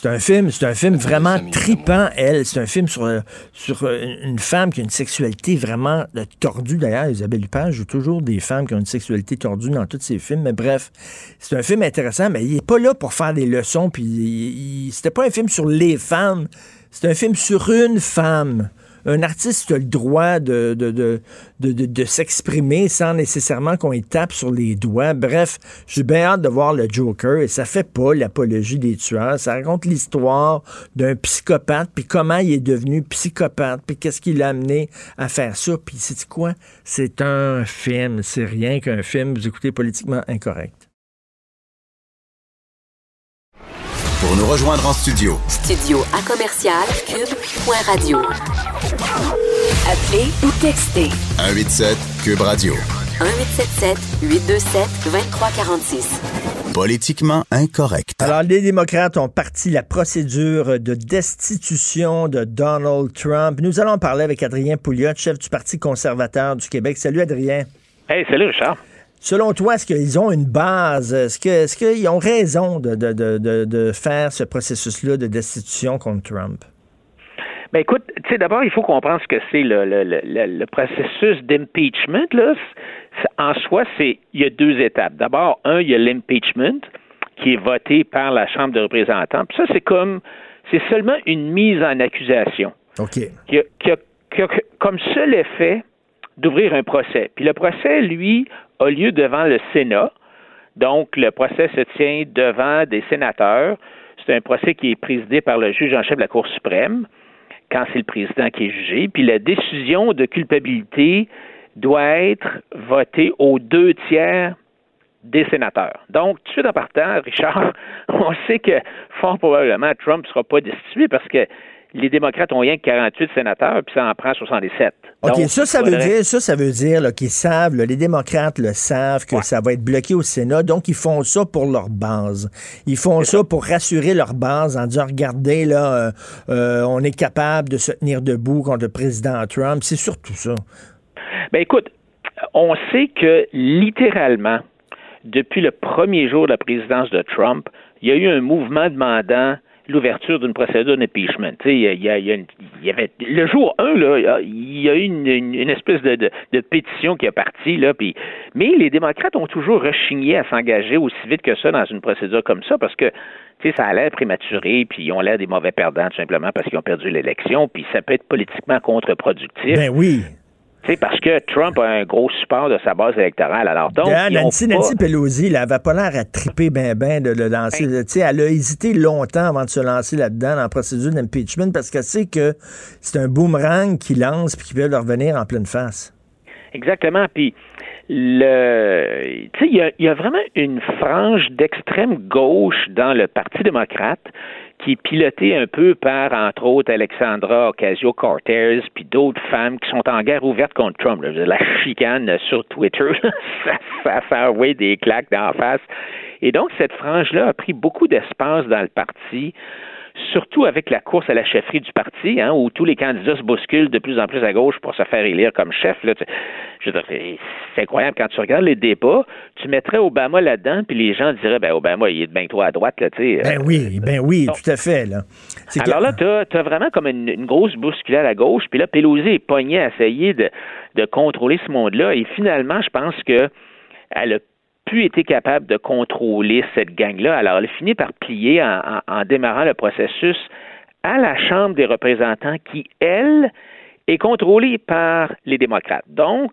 C'est un film, c'est un film vraiment tripant, elle. C'est un film sur, sur une femme qui a une sexualité vraiment euh, tordue. D'ailleurs, Isabelle Huppert joue toujours des femmes qui ont une sexualité tordue dans tous ses films. Mais bref, c'est un film intéressant, mais il est pas là pour faire des leçons. Puis c'était pas un film sur les femmes. C'est un film sur une femme. Un artiste a le droit de, de, de, de, s'exprimer sans nécessairement qu'on y tape sur les doigts. Bref, j'ai bien hâte de voir le Joker et ça fait pas l'apologie des tueurs. Ça raconte l'histoire d'un psychopathe, puis comment il est devenu psychopathe, puis qu'est-ce qui l'a amené à faire ça. Puis c'est quoi? C'est un film, c'est rien qu'un film. Vous écoutez politiquement incorrect. Pour nous rejoindre en studio, Studio à commercial cube.radio. Appelez ou textez 187 Cube Radio. 1877 827 2346. Politiquement incorrect. Alors, les démocrates ont parti la procédure de destitution de Donald Trump. Nous allons parler avec Adrien Pouliot, chef du Parti conservateur du Québec. Salut, Adrien. Hey, salut, Richard. Selon toi, est-ce qu'ils ont une base? Est-ce qu'ils ont raison de, de- de- de- de faire ce processus-là de destitution contre Trump? Ben écoute, tu sais, d'abord, il faut comprendre ce que c'est le, le, le, le- le processus d'impeachment. En soi, c'est il y a deux étapes. D'abord, un, il y a l'impeachment qui est voté par la Chambre des représentants. Puis ça, c'est comme c'est seulement une mise en accusation. OK. qui a, qui a- qui a comme seul effet d'ouvrir un procès. Puis le procès, lui, a lieu devant le Sénat. Donc, le procès se tient devant des sénateurs. c'est un procès qui est présidé par le juge en chef de la Cour suprême, quand c'est le président qui est jugé, puis la décision de culpabilité doit être votée aux deux tiers des sénateurs. Donc, tout de en partant, [laughs] Richard, on sait que fort probablement Trump ne sera pas destitué parce que les démocrates ont rien que 48 sénateurs, puis ça en prend 77. OK, Donc, ça, ça veut dire, ça, ça veut dire là, qu'ils savent, là, les démocrates le savent, que ça va être bloqué au Sénat, donc ils font ça pour leur base. Ils font ça, pour rassurer leur base en disant, regardez, là, euh, euh, on est capable de se tenir debout contre le président Trump. C'est surtout ça. Ben écoute, on sait que littéralement, depuis le premier jour de la présidence de Trump, il y a eu un mouvement demandant l'ouverture d'une procédure d'impeachment. Il y, y y avait le jour 1, là, il y a eu une, une- espèce de, de- de pétition qui est partie, là, puis mais les démocrates ont toujours rechigné à s'engager aussi vite que ça dans une procédure comme ça parce que ça a l'air prématuré, puis ils ont l'air des mauvais perdants tout simplement parce qu'ils ont perdu l'élection, puis ça peut être politiquement contre-productif. Ben oui. Sais, parce que Trump a un gros support de sa base électorale. Alors, donc, Nancy, pas- Nancy Pelosi, elle avait pas l'air à triper ben ben de le lancer. Sais, elle a hésité longtemps avant de se lancer là-dedans dans la procédure d'impeachment parce qu'elle sait que c'est un boomerang qui lance puis qui peut leur revenir en pleine face. Exactement. Puis, le, tu sais, il y a, il y a vraiment une frange d'extrême gauche dans le Parti démocrate qui est pilotée un peu par, entre autres, Alexandra Ocasio-Cortez, puis d'autres femmes qui sont en guerre ouverte contre Trump. La chicane sur Twitter, [laughs] ça, ça fait envoyer des claques d'en face. Et donc, cette frange-là a pris beaucoup d'espace dans le parti surtout avec la course à la chefferie du parti, hein, où tous les candidats se bousculent de plus en plus à gauche pour se faire élire comme chef. Là, Tu- je veux dire, c'est- incroyable. Quand tu regardes les débats, tu mettrais Obama là-dedans, puis les gens diraient, ben Obama, il est bien trop à droite, là, tu sais. Ben oui, ben oui, tout à fait. Là. C'est que- Alors là, tu as, vraiment comme une, une grosse bousculade à gauche, puis là, Pelosi est pognée à essayer de, de contrôler ce monde-là, et finalement, je pense que elle a plus été capable de contrôler cette gang-là. Alors, elle a fini par plier en, démarrant le processus à la Chambre des représentants qui, elle, est contrôlée par les démocrates. Donc,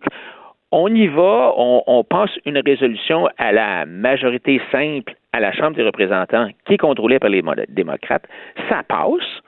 on y va, on, on passe une résolution à la majorité simple à la Chambre des représentants qui est contrôlée par les mo- démocrates. Ça passe.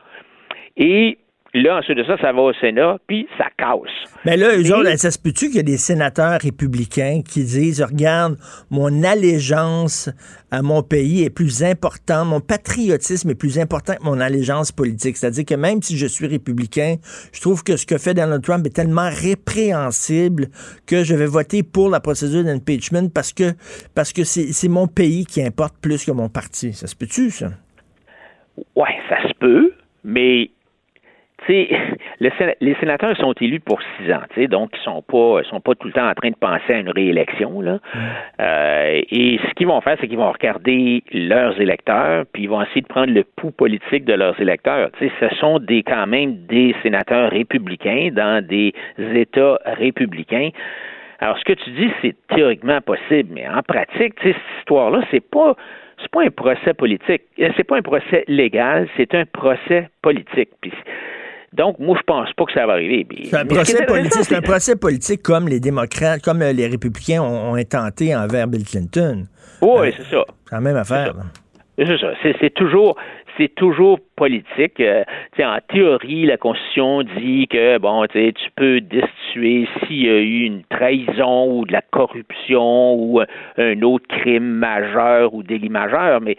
Et là, ensuite de ça, ça va au Sénat, puis ça casse. Mais là, eux autres, ça se peut-tu qu'il y a des sénateurs républicains qui disent, regarde, mon allégeance à mon pays est plus importante, mon patriotisme est plus important que mon allégeance politique. C'est-à-dire que même si je suis républicain, je trouve que ce que fait Donald Trump est tellement répréhensible que je vais voter pour la procédure d'impeachment parce que parce que c'est c'est mon pays qui importe plus que mon parti. Ça se peut-tu, ça? Ouais, ça se peut, mais les sénateurs sont élus pour six ans, donc ils sont pas, sont pas tout le temps en train de penser à une réélection là. Euh, et ce qu'ils vont faire, c'est qu'ils vont regarder leurs électeurs, puis ils vont essayer de prendre le pouls politique de leurs électeurs. Ce sont des quand même des sénateurs républicains dans des États républicains. Alors, ce que tu dis, c'est théoriquement possible, mais en pratique, cette histoire-là, c'est pas c'est pas un procès politique, Euh, c'est pas un procès légal, c'est un procès politique. Puis, donc, moi, je pense pas que ça va arriver. C'est un procès politique, un procès politique comme les démocrates, comme euh, les républicains ont, ont intenté envers Bill Clinton. Oui, c'est ça. C'est la même affaire. C'est ça. C'est toujours, c'est toujours politique. Euh, en théorie, la Constitution dit que bon, tu peux destituer s'il y a eu une trahison ou de la corruption ou euh, un autre crime majeur ou délit majeur, mais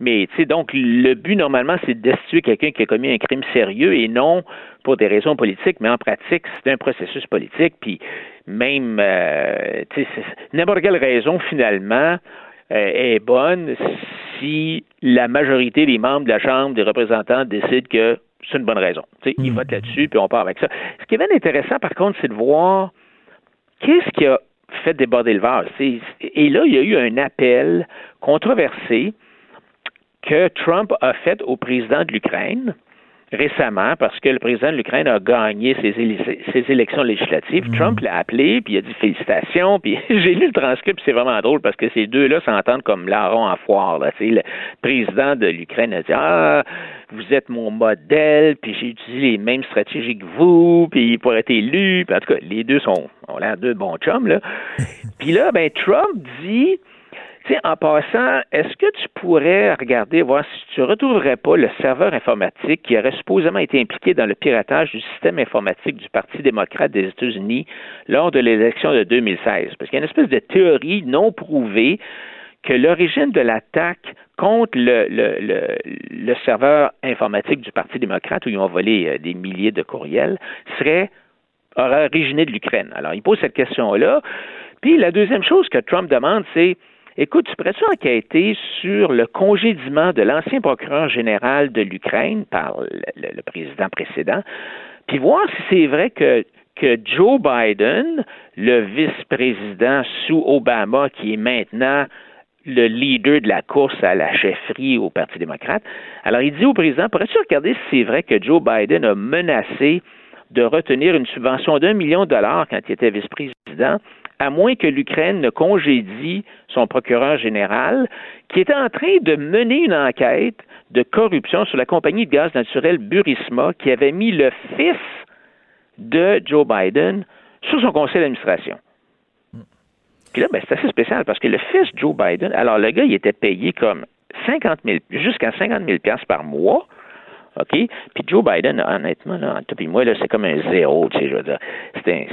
mais donc le but normalement, c'est de destituer quelqu'un qui a commis un crime sérieux et non pour des raisons politiques, mais en pratique, c'est un processus politique. Puis même, euh, n'importe quelle raison finalement euh, est bonne si la majorité des membres de la Chambre des représentants décident que c'est une bonne raison. Ils votent là-dessus, puis on part avec ça. Ce qui est bien intéressant, par contre, c'est de voir qu'est-ce qui a fait déborder le vase. Et là, il y a eu un appel controversé que Trump a fait au président de l'Ukraine récemment parce que le président de l'Ukraine a gagné ses, ses élections législatives. Trump l'a appelé, puis il a dit félicitations, puis [laughs] j'ai lu le transcript, c'est vraiment drôle parce que ces deux-là s'entendent comme larron en foire. Là. Le président de l'Ukraine a dit Ah, vous êtes mon modèle, puis j'ai utilisé les mêmes stratégies que vous, puis pour être élu. Puis en tout cas, les deux sont ont l'air deux bons chums. Là. [laughs] puis là, ben Trump dit En passant, est-ce que tu pourrais regarder, voir si tu ne retrouverais pas le serveur informatique qui aurait supposément été impliqué dans le piratage du système informatique du Parti démocrate des États-Unis lors de l'élection de 2016? Parce qu'il y a une espèce de théorie non prouvée que l'origine de l'attaque contre le, le, le, le, serveur informatique du Parti démocrate, où ils ont volé euh, des milliers de courriels, serait aurait originé de l'Ukraine. Alors, il pose cette question-là. Puis la deuxième chose que Trump demande, c'est Écoute, tu pourrais-tu enquêter sur le congédiement de l'ancien procureur général de l'Ukraine par le, président précédent, puis voir si c'est vrai que, que Joe Biden, le vice-président sous Obama, qui est maintenant le leader de la course à la chefferie au Parti démocrate, alors il dit au président, pourrais-tu regarder si c'est vrai que Joe Biden a menacé de retenir une subvention d'un million de dollars quand il était vice-président à moins que l'Ukraine ne congédie son procureur général, qui était en train de mener une enquête de corruption sur la compagnie de gaz naturel Burisma, qui avait mis le fils de Joe Biden sur son conseil d'administration. Puis là, ben, c'est assez spécial parce que le fils Joe Biden, alors le gars, il était payé comme 50 000, jusqu'à 50 000 par mois OK? Puis Joe Biden, honnêtement, là, puis moi, là, c'est comme un zéro, tu sais, je veux dire. Un,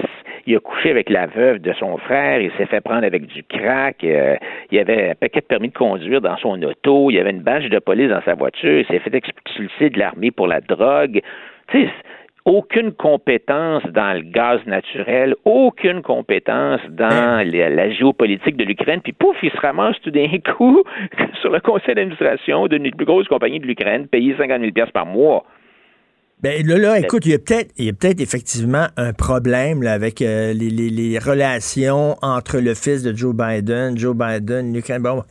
il a couché avec la veuve de son frère, il s'est fait prendre avec du crack, euh, il avait un paquet de permis de conduire dans son auto, il avait une badge de police dans sa voiture, il s'est fait expulser de l'armée pour la drogue. Tu sais, aucune compétence dans le gaz naturel, aucune compétence dans la, géopolitique de l'Ukraine, puis pouf, il se ramasse tout d'un [laughs] coup sur le conseil d'administration d'une des plus grosses compagnies de l'Ukraine, payé 50 000 par mois. Ben là, là, écoute, il y a peut-être, il y a peut-être effectivement un problème là, avec euh, les, les, les, relations entre le fils de Joe Biden, Joe Biden, l'Ukraine. Bon,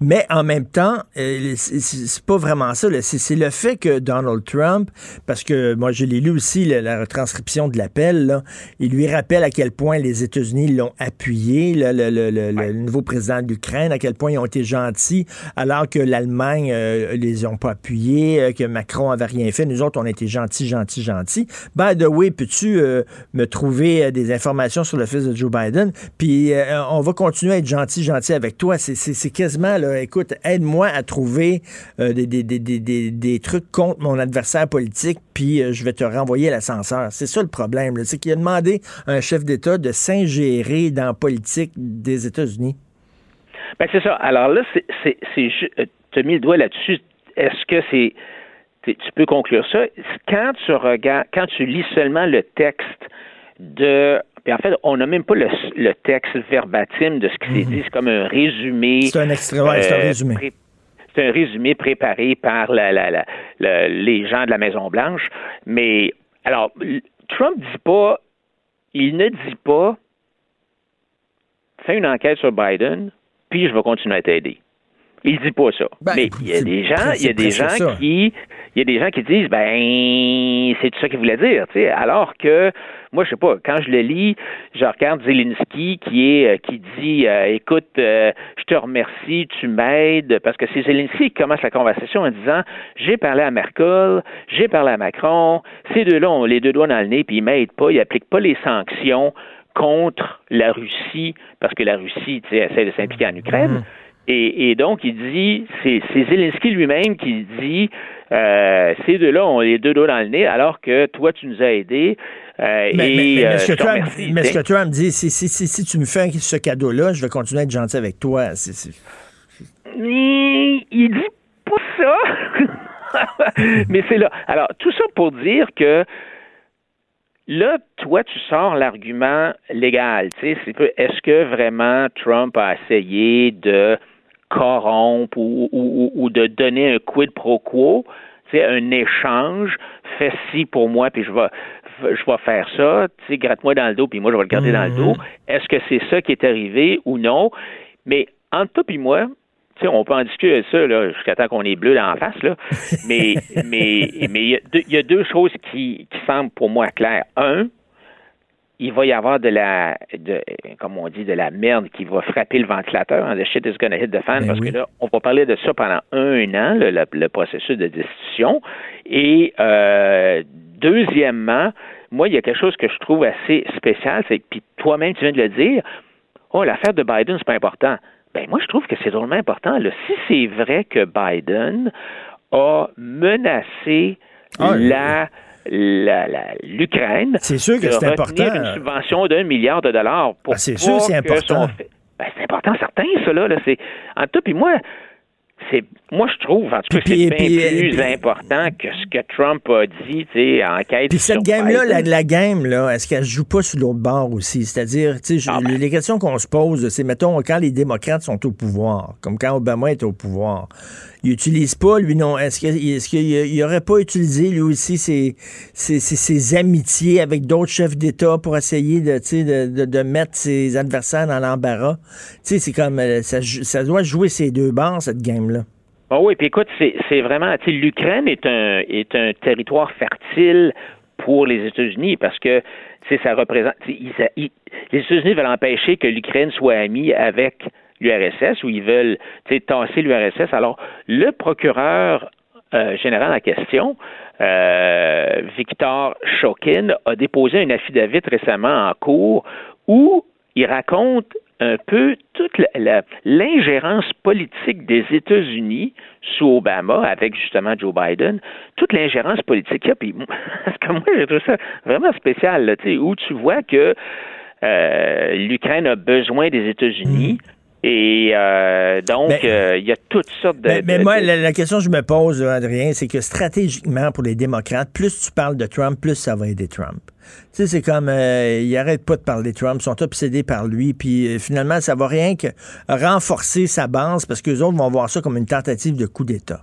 mais en même temps, euh, c'est pas vraiment ça. C'est le fait que Donald Trump, parce que moi je l'ai lu aussi la, retranscription de l'appel, il lui rappelle à quel point les États-Unis l'ont appuyé, le, le, le, nouveau président de l'Ukraine, à quel point ils ont été gentils, alors que l'Allemagne euh, les ont pas appuyés, euh, que Macron avait rien fait. Nous autres, on a été gentils gentil, gentil, gentil. By the way, peux-tu euh, me trouver euh, des informations sur le fils de Joe Biden? Puis euh, on va continuer à être gentil, gentil avec toi. C'est quasiment, là, écoute, aide-moi à trouver des, des, des, des, trucs contre mon adversaire politique, puis je vais te renvoyer l'ascenseur. C'est ça le problème. C'est qu'il a demandé à un chef d'État de s'ingérer dans la politique des États-Unis. Ben c'est ça. Alors là, c'est, tu as mis le doigt là-dessus. Est-ce que c'est tu peux conclure ça. Quand tu regardes, quand tu lis seulement le texte de puis en fait, on n'a même pas le, texte verbatim de ce qui s'est mhm. dit. C'est comme un résumé. C'est un extrait, c'est un euh, résumé. c'est un résumé préparé par la, la, les gens de la Maison Blanche. Mais alors, Trump dit pas, il ne dit pas, fais une enquête sur Biden, puis je vais continuer à t'aider. Il dit pas ça. Ben, mais il y a des gens, il y a des gens qui, il y a des gens qui disent, ben, c'est tout ça qu'il voulait dire, tu sais. Alors que, moi, je sais pas, quand je le lis, je regarde Zelensky qui est, euh, qui dit, euh, écoute, euh, je te remercie, tu m'aides, parce que c'est Zelensky qui commence la conversation en disant, j'ai parlé à Merkel, j'ai parlé à Macron, ces deux-là ont les deux doigts dans le nez, puis ils m'aident pas, ils appliquent pas les sanctions contre la Russie, parce que la Russie, tu sais, essaie de s'impliquer en Ukraine. Mm-hmm. Et, donc, il dit, c'est Zelensky lui-même qui dit, euh, ces deux-là ont les deux doigts dans le nez, alors que toi, tu nous as aidés. Euh, mais, et, mais, ce que toi me dit, si, si, si, tu me fais ce cadeau-là, je vais continuer à être gentil avec toi. Il, il dit pas ça. [laughs] mais c'est là. Alors, tout ça pour dire que Là, toi, tu sors l'argument légal. Est-ce que vraiment Trump a essayé de corrompre ou, de donner un quid pro quo, un échange, fais ci pour moi, puis je vais je vais faire ça, tu sais, gratte-moi dans le dos, puis moi, je vais le garder dans le dos. Mhm. Est-ce que c'est ça qui est arrivé ou non? Mais entre toi et moi, sais, on peut en discuter de ça jusqu'à temps qu'on est bleu dans la face, là. [laughs] Mais mais mais il y, a deux choses qui, qui semblent pour moi claires. Un, il va y avoir de la, de, comme on dit, de la merde qui va frapper le ventilateur. The shit is gonna hit the fan. Ben parce que là, on va parler de ça pendant un an, le, processus de destitution. Et euh, deuxièmement, moi, il y a quelque chose que je trouve assez spécial, c'est puis toi-même, tu viens de le dire, oh, l'affaire de Biden, c'est pas important. Ben moi, je trouve que c'est drôlement important. Là. Si c'est vrai que Biden a menacé Ah, la l'Ukraine C'est sûr que c'est important. une subvention d'un milliard de dollars pour Ah, c'est sûr, c'est important. son fait- Ben, c'est important, certain, ça, là. En tout, puis moi, c'est... moi, je trouve, en tout cas, c'est bien puis- plus important que ce que Trump a dit, tu sais, en quête Puis cette sur game-là, la, game, là, est-ce qu'elle joue pas sur l'autre bord aussi? C'est-à-dire, tu sais, Ah, ben. les questions qu'on se pose, c'est, mettons, quand les démocrates sont au pouvoir, comme quand Obama est au pouvoir, il utilise pas, lui, non. Est-ce qu'il est qu'il il aurait pas utilisé, lui aussi, ses, ses, amitiés avec d'autres chefs d'État pour essayer de, de, de, mettre ses adversaires dans l'embarras? C'est comme, euh, ça, ça doit jouer ces deux bords, cette game-là. Ah oui, puis écoute, c'est, vraiment, l'Ukraine est un, est un territoire fertile pour les États-Unis parce que, ça représente, les États-Unis veulent empêcher que l'Ukraine soit amie avec l'URSS ou ils veulent, tasser l'URSS. Alors, le procureur euh, général en question, euh, Victor Shokin, a déposé un affidavit récemment en cours où il raconte un peu toute l'ingérence politique des États-Unis sous Obama, avec justement Joe Biden, toute l'ingérence politique. Puis, [laughs] parce que moi, j'ai trouvé ça vraiment spécial, où tu vois que euh, l'Ukraine a besoin des États-Unis. Et euh, donc, euh, il y a toutes sortes de... Mais, mais de- moi, de- la, la question que je me pose, Adrien, c'est que stratégiquement, pour les démocrates, plus tu parles de Trump, plus ça va aider Trump. Tu sais, c'est comme, euh, ils arrêtent pas de parler de Trump, ils sont obsédés par lui, puis euh, finalement, ça va rien que renforcer sa base, parce que les autres vont voir ça comme une tentative de coup d'État.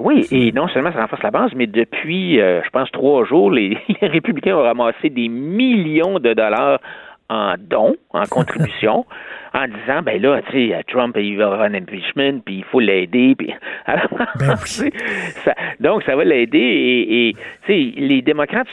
Oui, et non seulement ça renforce la base, mais depuis, euh, je pense, trois jours, les, [laughs] les républicains ont ramassé des millions de dollars en dons, en contributions, [laughs] en disant, ben là, tu sais, Trump, il va avoir un impeachment, puis il faut l'aider, puis... [laughs] Ça- donc, ça va l'aider, et, et, tu sais, les démocrates,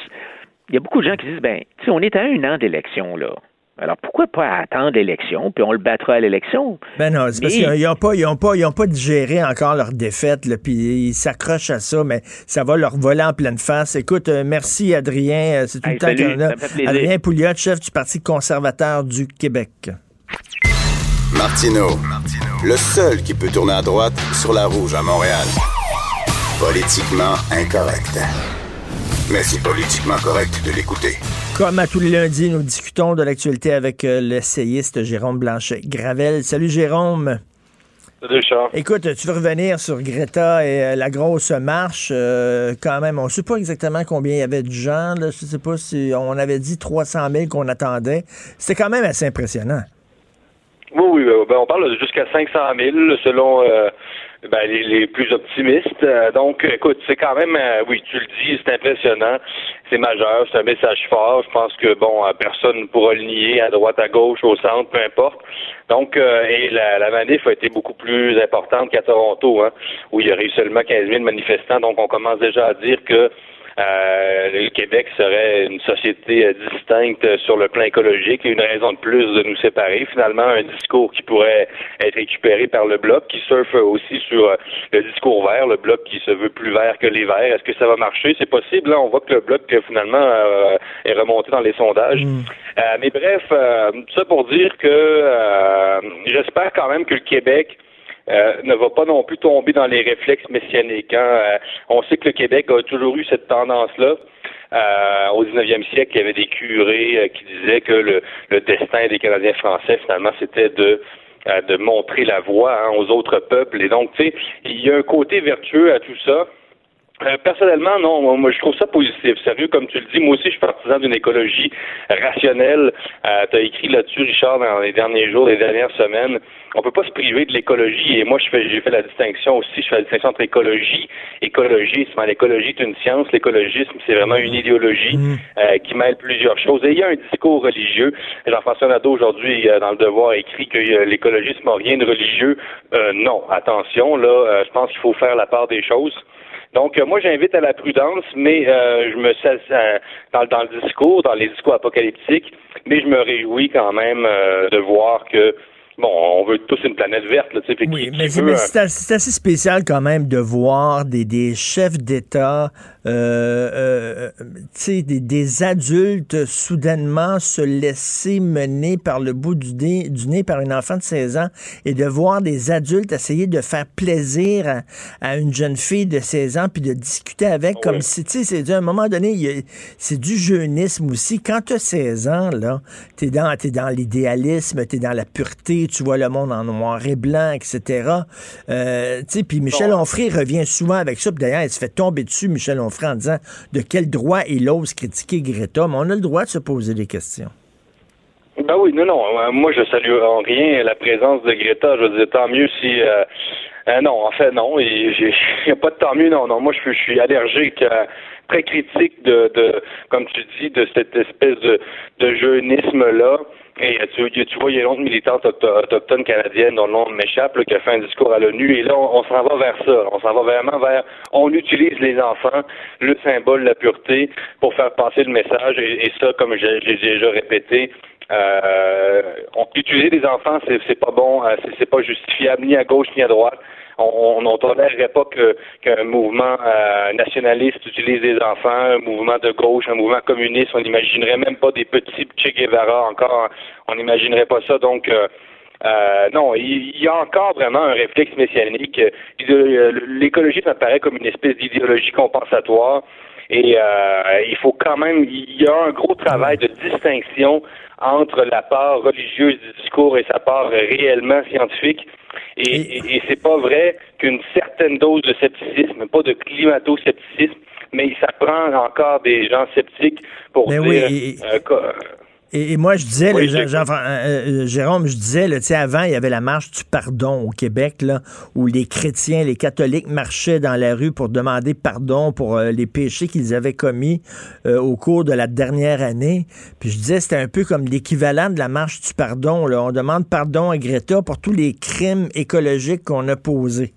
il y a beaucoup de gens qui disent, ben, tu sais, on est à un an d'élection, là. Alors, pourquoi pas attendre l'élection, puis on le battra à l'élection? Ben non, c'est parce Mais- qu'ils n'ont pas, ils ont pas, ils ont pas digéré encore leur défaite, là, puis ils s'accrochent à ça, mais ça va leur voler en pleine face. Écoute, euh, merci Adrien, Euh, c'est tout Hey, le temps qu'on a. Adrien Pouliot, chef du Parti conservateur du Québec. Martino, le seul qui peut tourner à droite sur la rouge à Montréal. Politiquement incorrect. Mais c'est politiquement correct de l'écouter. Comme à tous les lundis, nous discutons de l'actualité avec euh, l'essayiste Jérôme Blanchet-Gravel. Salut Jérôme. Salut, Richard. Écoute, tu veux revenir sur Greta et euh, la grosse marche. euh, quand même, on ne sait pas exactement combien il y avait de gens. Là. Je ne sais pas si on avait dit 300 000 qu'on attendait. C'était quand même assez impressionnant. Oui, oui, ben, ben, on parle de jusqu'à 500 000 selon euh, ben, les, les plus optimistes. Euh, donc, écoute, c'est quand même, euh, oui, tu le dis, c'est impressionnant, c'est majeur, c'est un message fort. Je pense que, bon, euh, personne ne pourra le nier, à droite, à gauche, au centre, peu importe. Donc, euh, et la, la manif a été beaucoup plus importante qu'à Toronto, hein, où il y aurait eu seulement 15 000 manifestants. Donc, on commence déjà à dire que euh, le Québec serait une société euh, distincte sur le plan écologique et une raison de plus de nous séparer. Finalement, un discours qui pourrait être récupéré par le Bloc, qui surfe aussi sur euh, le discours vert, le Bloc qui se veut plus vert que les verts. Est-ce que ça va marcher? C'est possible. Là, on voit que le Bloc, finalement, euh, est remonté dans les sondages. Euh, mais bref, ça pour dire que j'espère quand même que le Québec euh, ne va pas non plus tomber dans les réflexes messianiques. hein. Euh, on sait que le Québec a toujours eu cette tendance-là. Euh, au 19e siècle, il y avait des curés qui disaient que le, le destin des Canadiens français, finalement, c'était de de montrer la voie hein, aux autres peuples. Et donc, tu sais, il y a un côté vertueux à tout ça. Euh, personnellement, non. Moi, je trouve ça positif. Sérieux, comme tu le dis, moi aussi, je suis partisan d'une écologie rationnelle. Euh, tu as écrit là-dessus, Richard, dans les derniers jours, les dernières semaines. On peut pas se priver de l'écologie. Et moi, je fais, j'ai fait la distinction aussi. Je fais la distinction entre écologie écologisme. L'écologie est une science. L'écologisme, c'est vraiment une idéologie euh, qui mêle plusieurs choses. Et il y a un discours religieux. Jean-François Nadeau, aujourd'hui, euh, dans Le Devoir, a écrit que l'écologisme n'a rien de religieux. Euh, non, attention, là, euh, je pense qu'il faut faire la part des choses. Donc, euh, moi, j'invite à la prudence, mais euh, je me sais euh, dans, dans le discours, dans les discours apocalyptiques, mais je me réjouis quand même euh, de voir que bon, on veut tous une planète verte, là, tu sais. puis Oui, qui- mais euh, c'est assez spécial quand même de voir des, des chefs d'État, euh, euh, tu des, des adultes soudainement se laisser mener par le bout du nez, du nez par une enfant de 16 ans et de voir des adultes essayer de faire plaisir à, à une jeune fille de 16 ans puis de discuter avec comme si, tu sais, à un moment donné, c'est du jeunisme aussi. Quand tu as 16 ans, là, t'es dans, t'es dans l'idéalisme, t'es dans la pureté, tu vois le monde en noir et blanc, etc. Euh, tu sais, puis Michel Onfray revient souvent avec ça. Puis d'ailleurs, il se fait tomber dessus, Michel Onfray, en disant de quel droit il ose critiquer Greta. Mais on a le droit de se poser des questions. Ben oui, non, non. euh, Moi, je salue en rien la présence de Greta. Je dire, tant mieux si. euh, euh, non, en fait, non. [laughs] Il n'y a pas de tant mieux, non, non. Moi, je, suis- allergique, euh, très critique de, de, comme tu dis, de cette espèce de, de jeunisme-là. Et tu, vois, il y a une autre militante auto- autochtone canadienne dont le nom m'échappe, qui a fait un discours à l'ONU. Et là, on, s'en va vers ça. On s'en va vraiment vers. On utilise les enfants, le symbole la pureté, pour faire passer le message. Et, ça, comme j'ai déjà répété, euh, on, utiliser des enfants, c'est pas bon, euh, c'est pas justifiable ni à gauche ni à droite. On on tolérerait pas qu'un mouvement euh, nationaliste utilise des enfants, un mouvement de gauche, un mouvement communiste. On n'imaginerait même pas des petits Che Guevara encore. On n'imaginerait pas ça. Donc euh, euh, non, il, y a encore vraiment un réflexe messianique. Euh, L'écologie, ça me paraît comme une espèce d'idéologie compensatoire. Et euh, il faut quand même, il y a un gros travail de distinction entre la part religieuse du discours et sa part réellement scientifique. Et, et, et c'est pas vrai qu'une certaine dose de scepticisme, pas de climato-scepticisme, mais ça prend encore des gens sceptiques pour Mais dire oui, euh, Et, et moi, je disais, là, Oui, Jean- c'est- Jean- euh, euh, Jérôme, je disais, là, avant, il y avait la marche du pardon au Québec, là, où les chrétiens, les catholiques marchaient dans la rue pour demander pardon pour euh, les péchés qu'ils avaient commis euh, au cours de la dernière année. Puis je disais, c'était un peu comme l'équivalent de la marche du pardon. Là. On demande pardon à Greta pour tous les crimes écologiques qu'on a posés.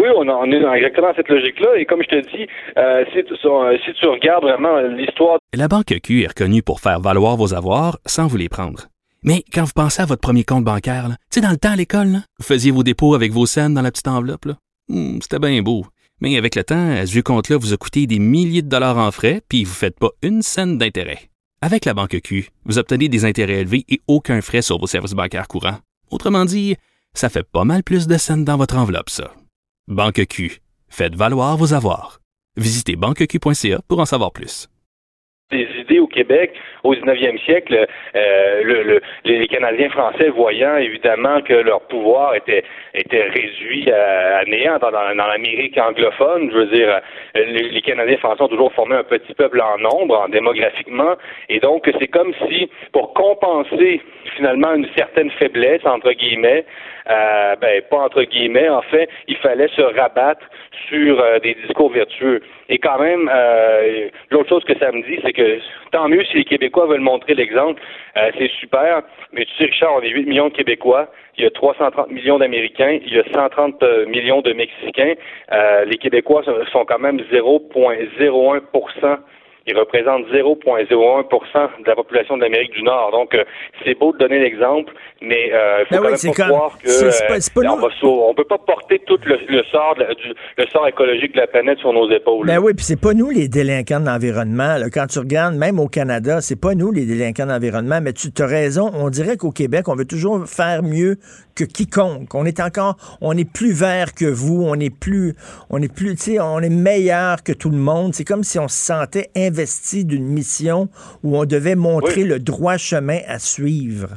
Oui, on, on est dans exactement cette logique-là. Et comme je te dis, euh, si, tu, sur- si tu regardes vraiment l'histoire La Banque Q est reconnue pour faire valoir vos avoirs sans vous les prendre. Mais quand vous pensez à votre premier compte bancaire, tu sais, dans le temps à l'école, vous faisiez vos dépôts avec vos scènes dans la petite enveloppe. Hmm, C'était bien beau. Mais avec le temps, à ce compte-là vous a coûté des milliers de dollars en frais, puis vous ne faites pas une scène d'intérêt. Avec la Banque Q, vous obtenez des intérêts élevés et aucun frais sur vos services bancaires courants. Autrement dit, ça fait pas mal plus de scènes dans votre enveloppe, ça. Banque Q. Faites valoir vos avoirs. Visitez banqueq.ca pour en savoir plus. Des idées au Québec au 19e siècle, euh, le, le- les Canadiens français voyant évidemment que leur pouvoir était était réduit à, à néant dans, dans- l'Amérique anglophone, je veux dire, les, les Canadiens français ont toujours formé un petit peuple en nombre, en démographiquement, et donc c'est comme si pour compenser finalement une certaine faiblesse entre guillemets, euh, ben pas entre guillemets, en fait, il fallait se rabattre sur euh, des discours vertueux. Et quand même, euh, l'autre chose que ça me dit, c'est que tant mieux si les Québécois veulent montrer l'exemple, euh, c'est super. Mais tu sais, Richard, on est 8 millions de Québécois, il y a 330 millions d'Américains, il y a 130 euh, millions de Mexicains. Les Québécois sont quand même 0,01 ils représentent 0,01 de la population de l'Amérique du Nord. Donc, euh, c'est beau de donner l'exemple, mais euh, il faut Ben quand oui, même c'est pas comme- croire que c'est- pas- euh, on, va on peut pas porter tout le, le sort de la- du- le sort écologique de la planète sur nos épaules. Ben oui, puis c'est pas nous les délinquants de l'environnement. Quand tu regardes, même au Canada, c'est pas nous les délinquants de l'environnement, mais tu as raison, on dirait qu'au Québec, on veut toujours faire mieux que quiconque. On est encore, on est plus vert que vous, on est plus, on est plus, tu sais, on est meilleur que tout le monde. C'est comme si on se sentait investi d'une mission où on devait montrer le droit chemin à suivre.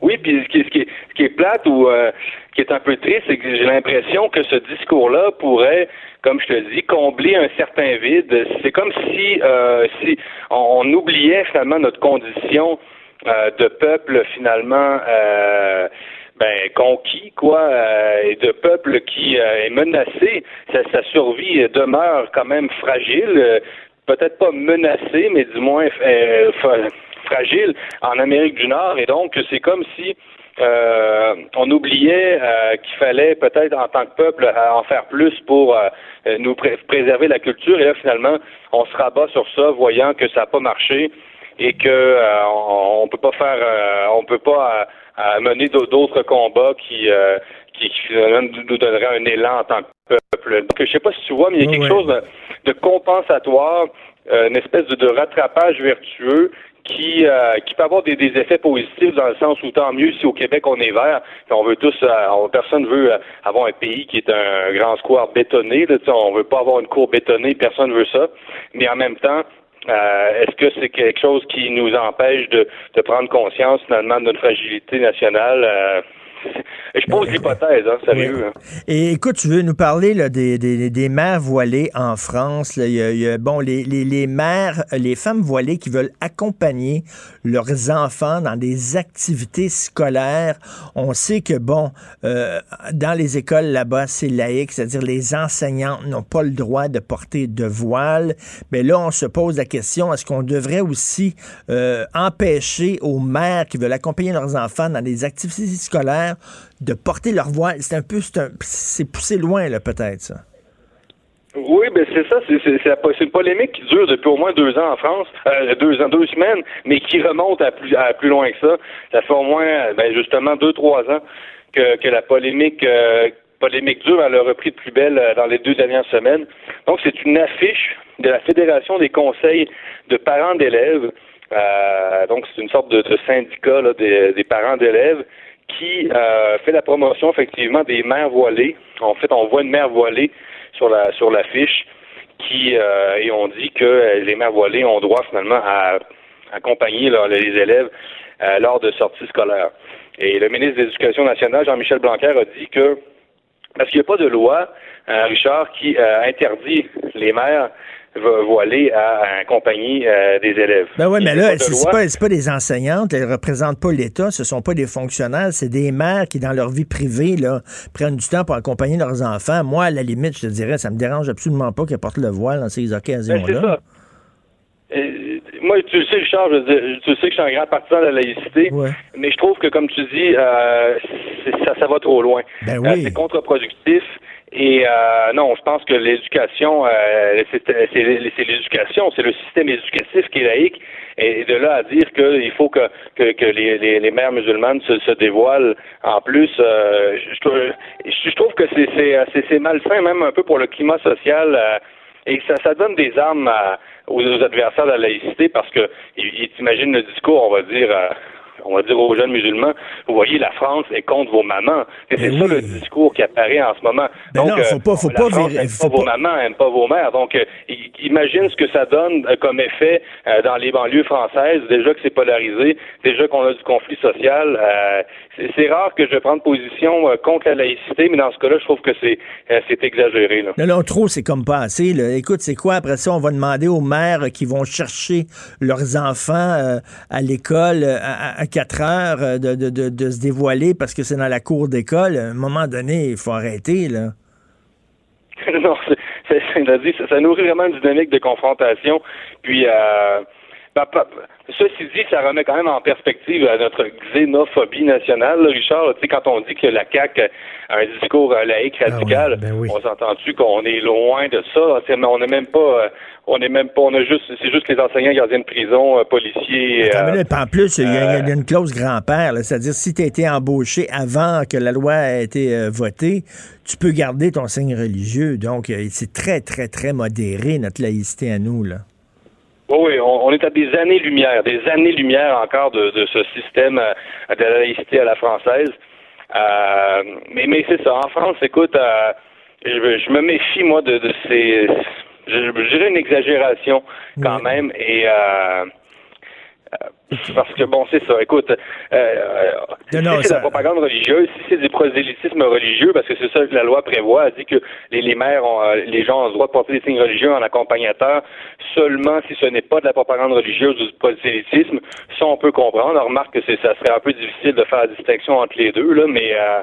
Oui, puis ce qui, est- ce qui est, ce qui est plate ou euh, qui est un peu triste, c'est que j'ai l'impression que ce discours-là pourrait, comme je te dis, combler un certain vide. C'est comme si, euh, si on, on oubliait finalement notre condition euh, de peuple finalement ben, conquis, quoi, euh, et de peuple qui euh, est menacé. Sa, sa survie demeure quand même fragile. euh, Peut-être pas menacée, mais du moins euh, fra- fragile en Amérique du Nord. Et donc, c'est comme si euh, on oubliait euh, qu'il fallait peut-être en tant que peuple euh, en faire plus pour nous pré- préserver la culture. Et là, finalement, on se rabat sur ça, voyant que ça n'a pas marché et que on, on peut pas faire, on peut pas à mener d'autres combats qui, euh, qui, qui finalement nous donneraient un élan en tant que peuple. Donc, je sais pas si tu vois, mais il y a quelque chose de, de compensatoire, euh, une espèce de, de rattrapage vertueux qui, euh, qui peut avoir des, des, effets positifs dans le sens où tant mieux si au Québec on est vert, on veut tous, euh, on, personne veut euh, avoir un pays qui est un grand square bétonné, là, on veut pas avoir une cour bétonnée, personne veut ça, mais en même temps, euh, Est-ce que c'est quelque chose qui nous empêche de, de prendre conscience finalement de fragilité nationale? Euh, je pose l'hypothèse, hein, sérieux. Oui. Hein. Et écoute, tu veux nous parler là, des, des, des mères voilées en France. Là. Il, y a, il y a, bon, les, les, les mères, les femmes voilées qui veulent accompagner leurs enfants dans des activités scolaires. On sait que, bon, euh, dans les écoles là-bas, c'est laïque, c'est-à-dire les enseignants n'ont pas le droit de porter de voile. Mais là, on se pose la question, est-ce qu'on devrait aussi euh, empêcher aux mères qui veulent accompagner leurs enfants dans des activités scolaires de porter leur voile. C'est un peu, c'est poussé loin, là, peut-être. Oui, ben c'est ça, c'est, une polémique qui dure depuis au moins deux ans en France, euh, deux ans, deux semaines, mais qui remonte à plus, à plus loin que ça. Ça fait au moins, ben justement, deux, trois ans que, que la polémique, euh, polémique dure, elle a repris de plus belle euh, dans les deux dernières semaines. Donc, c'est une affiche de la Fédération des conseils de parents d'élèves. Donc, c'est une sorte de, syndicat des parents d'élèves qui euh, fait la promotion effectivement des mères voilées. En fait, on voit une mère voilée sur la sur l'affiche qui euh, et on dit que les mères voilées ont droit finalement à accompagner les élèves euh, lors de sorties scolaires. Et le ministre de l'Éducation nationale, Jean-Michel Blanquer, a dit que parce qu'il n'y a pas de loi, euh, Richard, qui interdit les mères voilées à accompagner euh, des élèves. Ben oui, mais là, c'est pas, pas des enseignantes, elles représentent pas l'État, ce sont pas des fonctionnaires, c'est des mères qui, dans leur vie privée, là, prennent du temps pour accompagner leurs enfants. Moi, à la limite, je te dirais, ça me dérange absolument pas qu'elles portent le voile dans ces occasions-là. Ben, euh, moi, tu le sais, Richard, je dire, tu sais que je suis un grand partisan de la laïcité, ouais. mais je trouve que, comme tu dis, euh, ça, ça va trop loin. Ben oui. c'est contre-productif. Et euh, non, je pense que l'éducation, euh, c'est l'éducation, c'est le système éducatif qui est laïque. Et de là à dire qu'il faut que, que, que les, les, les, mères musulmanes se, se dévoilent en plus, euh, je, je, trouve que c'est malsain même un peu pour le climat social. Euh, et ça, ça donne des armes à, aux, adversaires de la laïcité parce que ils le discours, on va dire, euh, on va dire aux jeunes musulmans, vous voyez, la France est contre vos mamans. Et c'est oui. ça le discours qui apparaît en ce moment. Ben Donc, non, faut pas, faut la pas, France virer, aime faut pas vos mamans, aime pas vos mères. Donc, euh, imagine ce que ça donne euh, comme effet euh, dans les banlieues françaises. Déjà que c'est polarisé, déjà qu'on a du conflit social. Euh, c'est- rare que je prenne position euh, contre la laïcité, mais dans ce cas-là, je trouve que c'est euh, c'est exagéré. Là. Non, non, trop, c'est comme pas assez. Là. Écoute, c'est quoi après ça? On va demander aux mères qui vont chercher leurs enfants euh, à l'école euh, à, à 4 heures euh, de, de, de, se dévoiler parce que c'est dans la cour d'école. À un moment donné, il faut arrêter, là. [laughs] non, ça, nourrit vraiment une dynamique de confrontation. Puis, euh, ceci dit, ça remet quand même en perspective euh, notre xénophobie nationale, là, Richard. Tu sais, quand on dit que la CAQ a un discours euh, laïque radical, on s'entend-tu qu'on est loin de ça? C'est- On n'est même pas, euh, on est même pas, on a juste, c'est juste les enseignants, gardiens de prison, euh, policiers. Attends, euh, en plus, il y, a- il y euh, a une clause grand-père, c'est-à-dire si tu as été embauché avant que la loi ait été euh, votée, tu peux garder ton signe religieux. Donc, euh, c'est très, très, très modéré, notre laïcité à nous. Là. Oui, oui, on, on est à des années-lumière, des années-lumière encore de, de ce système euh, de la laïcité à la française. Euh, mais mais c'est ça. En France, écoute, euh, je, je me méfie, moi, de, de ces... Je, je dirais une exagération quand même. Et... Euh, parce que bon, c'est ça. Écoute, euh, si c'est ça- la propagande religieuse, si c'est du prosélytisme religieux, parce que c'est ça que la loi prévoit, elle dit que les, les maires, ont, euh, les gens ont le droit de porter des signes religieux en accompagnateur seulement si ce n'est pas de la propagande religieuse ou du prosélytisme. Ça, on peut comprendre. On remarque que c'est, ça serait un peu difficile de faire la distinction entre les deux, là, mais euh,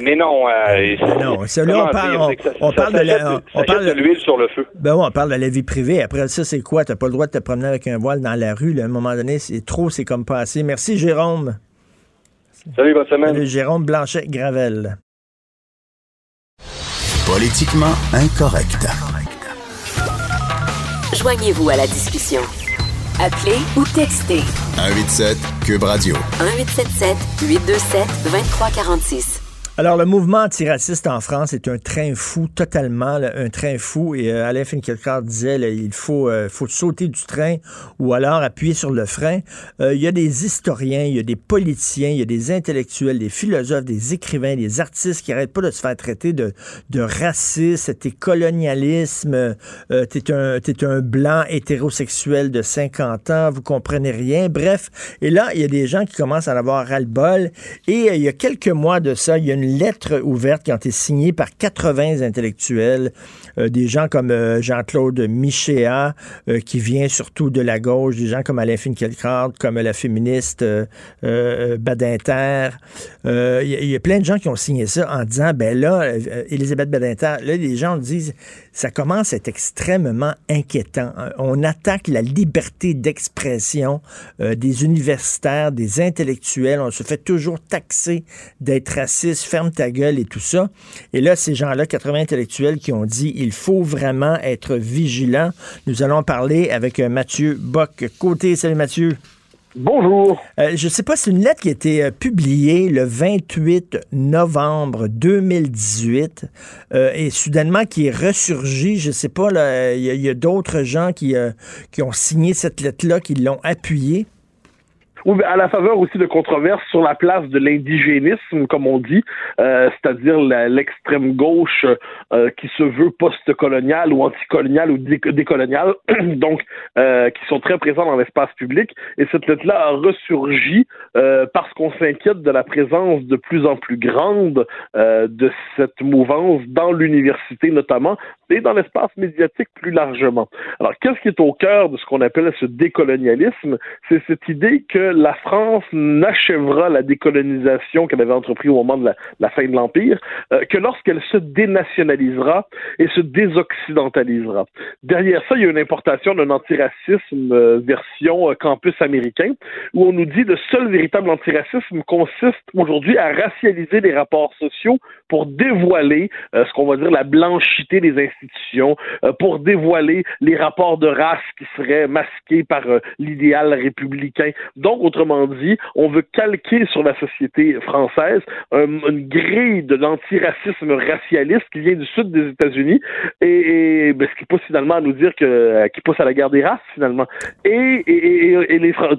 mais non. Euh, non, ça, là, on parle- on- c'est que ça- on ça- parle ça de la- on parle de- l'huile sur le feu. Ben oui, on parle de la vie privée. Après ça, c'est quoi? T'as pas le droit de te promener avec un voile dans la rue. Là. À un moment donné, c'est trop, c'est comme pas assez. Merci, Jérôme. Salut, bonne semaine. Salut, Jérôme Blanchet-Gravel. Politiquement incorrect. Joignez-vous à la discussion. Appelez ou textez. 187 Cube Radio. 1877 827 2346. Alors, le mouvement antiraciste en France est un train fou, totalement là, un train fou. Et euh, Alain Finkielkraut disait là, il faut, euh, faut sauter du train ou alors appuyer sur le frein. Euh, il y a des historiens, il y a des politiciens, il y a des intellectuels, des philosophes, des écrivains, des artistes qui arrêtent pas de se faire traiter de, de raciste, t'es colonialisme, euh, t'es un, t'es un blanc hétérosexuel de 50 ans, vous comprenez rien. Bref, et là, il y a des gens qui commencent à en avoir ras-le-bol. Et euh, il y a quelques mois de ça, il y a une lettre ouverte qui a été signée par 80 intellectuels, euh, des gens comme euh, Jean-Claude Michéa, euh, qui vient surtout de la gauche, des gens comme Alain Finkielkraut, comme la féministe Badinter. Il y, a- plein de gens qui ont signé ça en disant, ben là, Elisabeth Badinter, là, les gens disent, ça commence à être extrêmement inquiétant. Euh, On attaque la liberté d'expression euh, des universitaires, des intellectuels. On se fait toujours taxer d'être raciste, ferme ta gueule et tout ça. Et là, ces gens-là, 80 intellectuels qui ont dit, il faut vraiment être vigilant. Nous allons parler avec euh, Mathieu Bock. Côté, salut Mathieu. Bonjour. Euh, je ne sais pas, c'est une lettre qui a été euh, publiée le 28 novembre 2018 euh, et soudainement qui est ressurgie. Je ne sais pas, il y a, d'autres gens qui, qui ont signé cette lettre-là, qui l'ont appuyée. Mais à la faveur aussi de controverses sur la place de l'indigénisme, comme on dit, euh, c'est-à-dire l'extrême gauche euh, qui se veut post-coloniale ou anticoloniale ou dé- décoloniale, [clears throat] donc euh, qui sont très présents dans l'espace public. Et cette lettre-là a ressurgi euh, parce qu'on s'inquiète de la présence de plus en plus grande euh, de cette mouvance dans l'université notamment et dans l'espace médiatique plus largement. Alors, qu'est-ce qui est au cœur de ce qu'on appelle ce décolonialisme? C'est cette idée que la France n'achèvera la décolonisation qu'elle avait entreprise au moment de la, fin de l'Empire euh, que lorsqu'elle se dénationalisera et se désoccidentalisera. Derrière ça, il y a une importation d'un antiracisme euh, version euh, campus américain où on nous dit le seul véritable antiracisme consiste aujourd'hui à racialiser les rapports sociaux pour dévoiler euh, ce qu'on va dire la blanchité des institutions, euh, pour dévoiler les rapports de race qui seraient masqués par euh, l'idéal républicain. Donc, autrement dit, on veut calquer sur la société française un- une grille de l'antiracisme racialiste qui vient du sud des États-Unis et, ben, ce qui pousse finalement à nous dire que qui pousse à la guerre des races finalement. Et,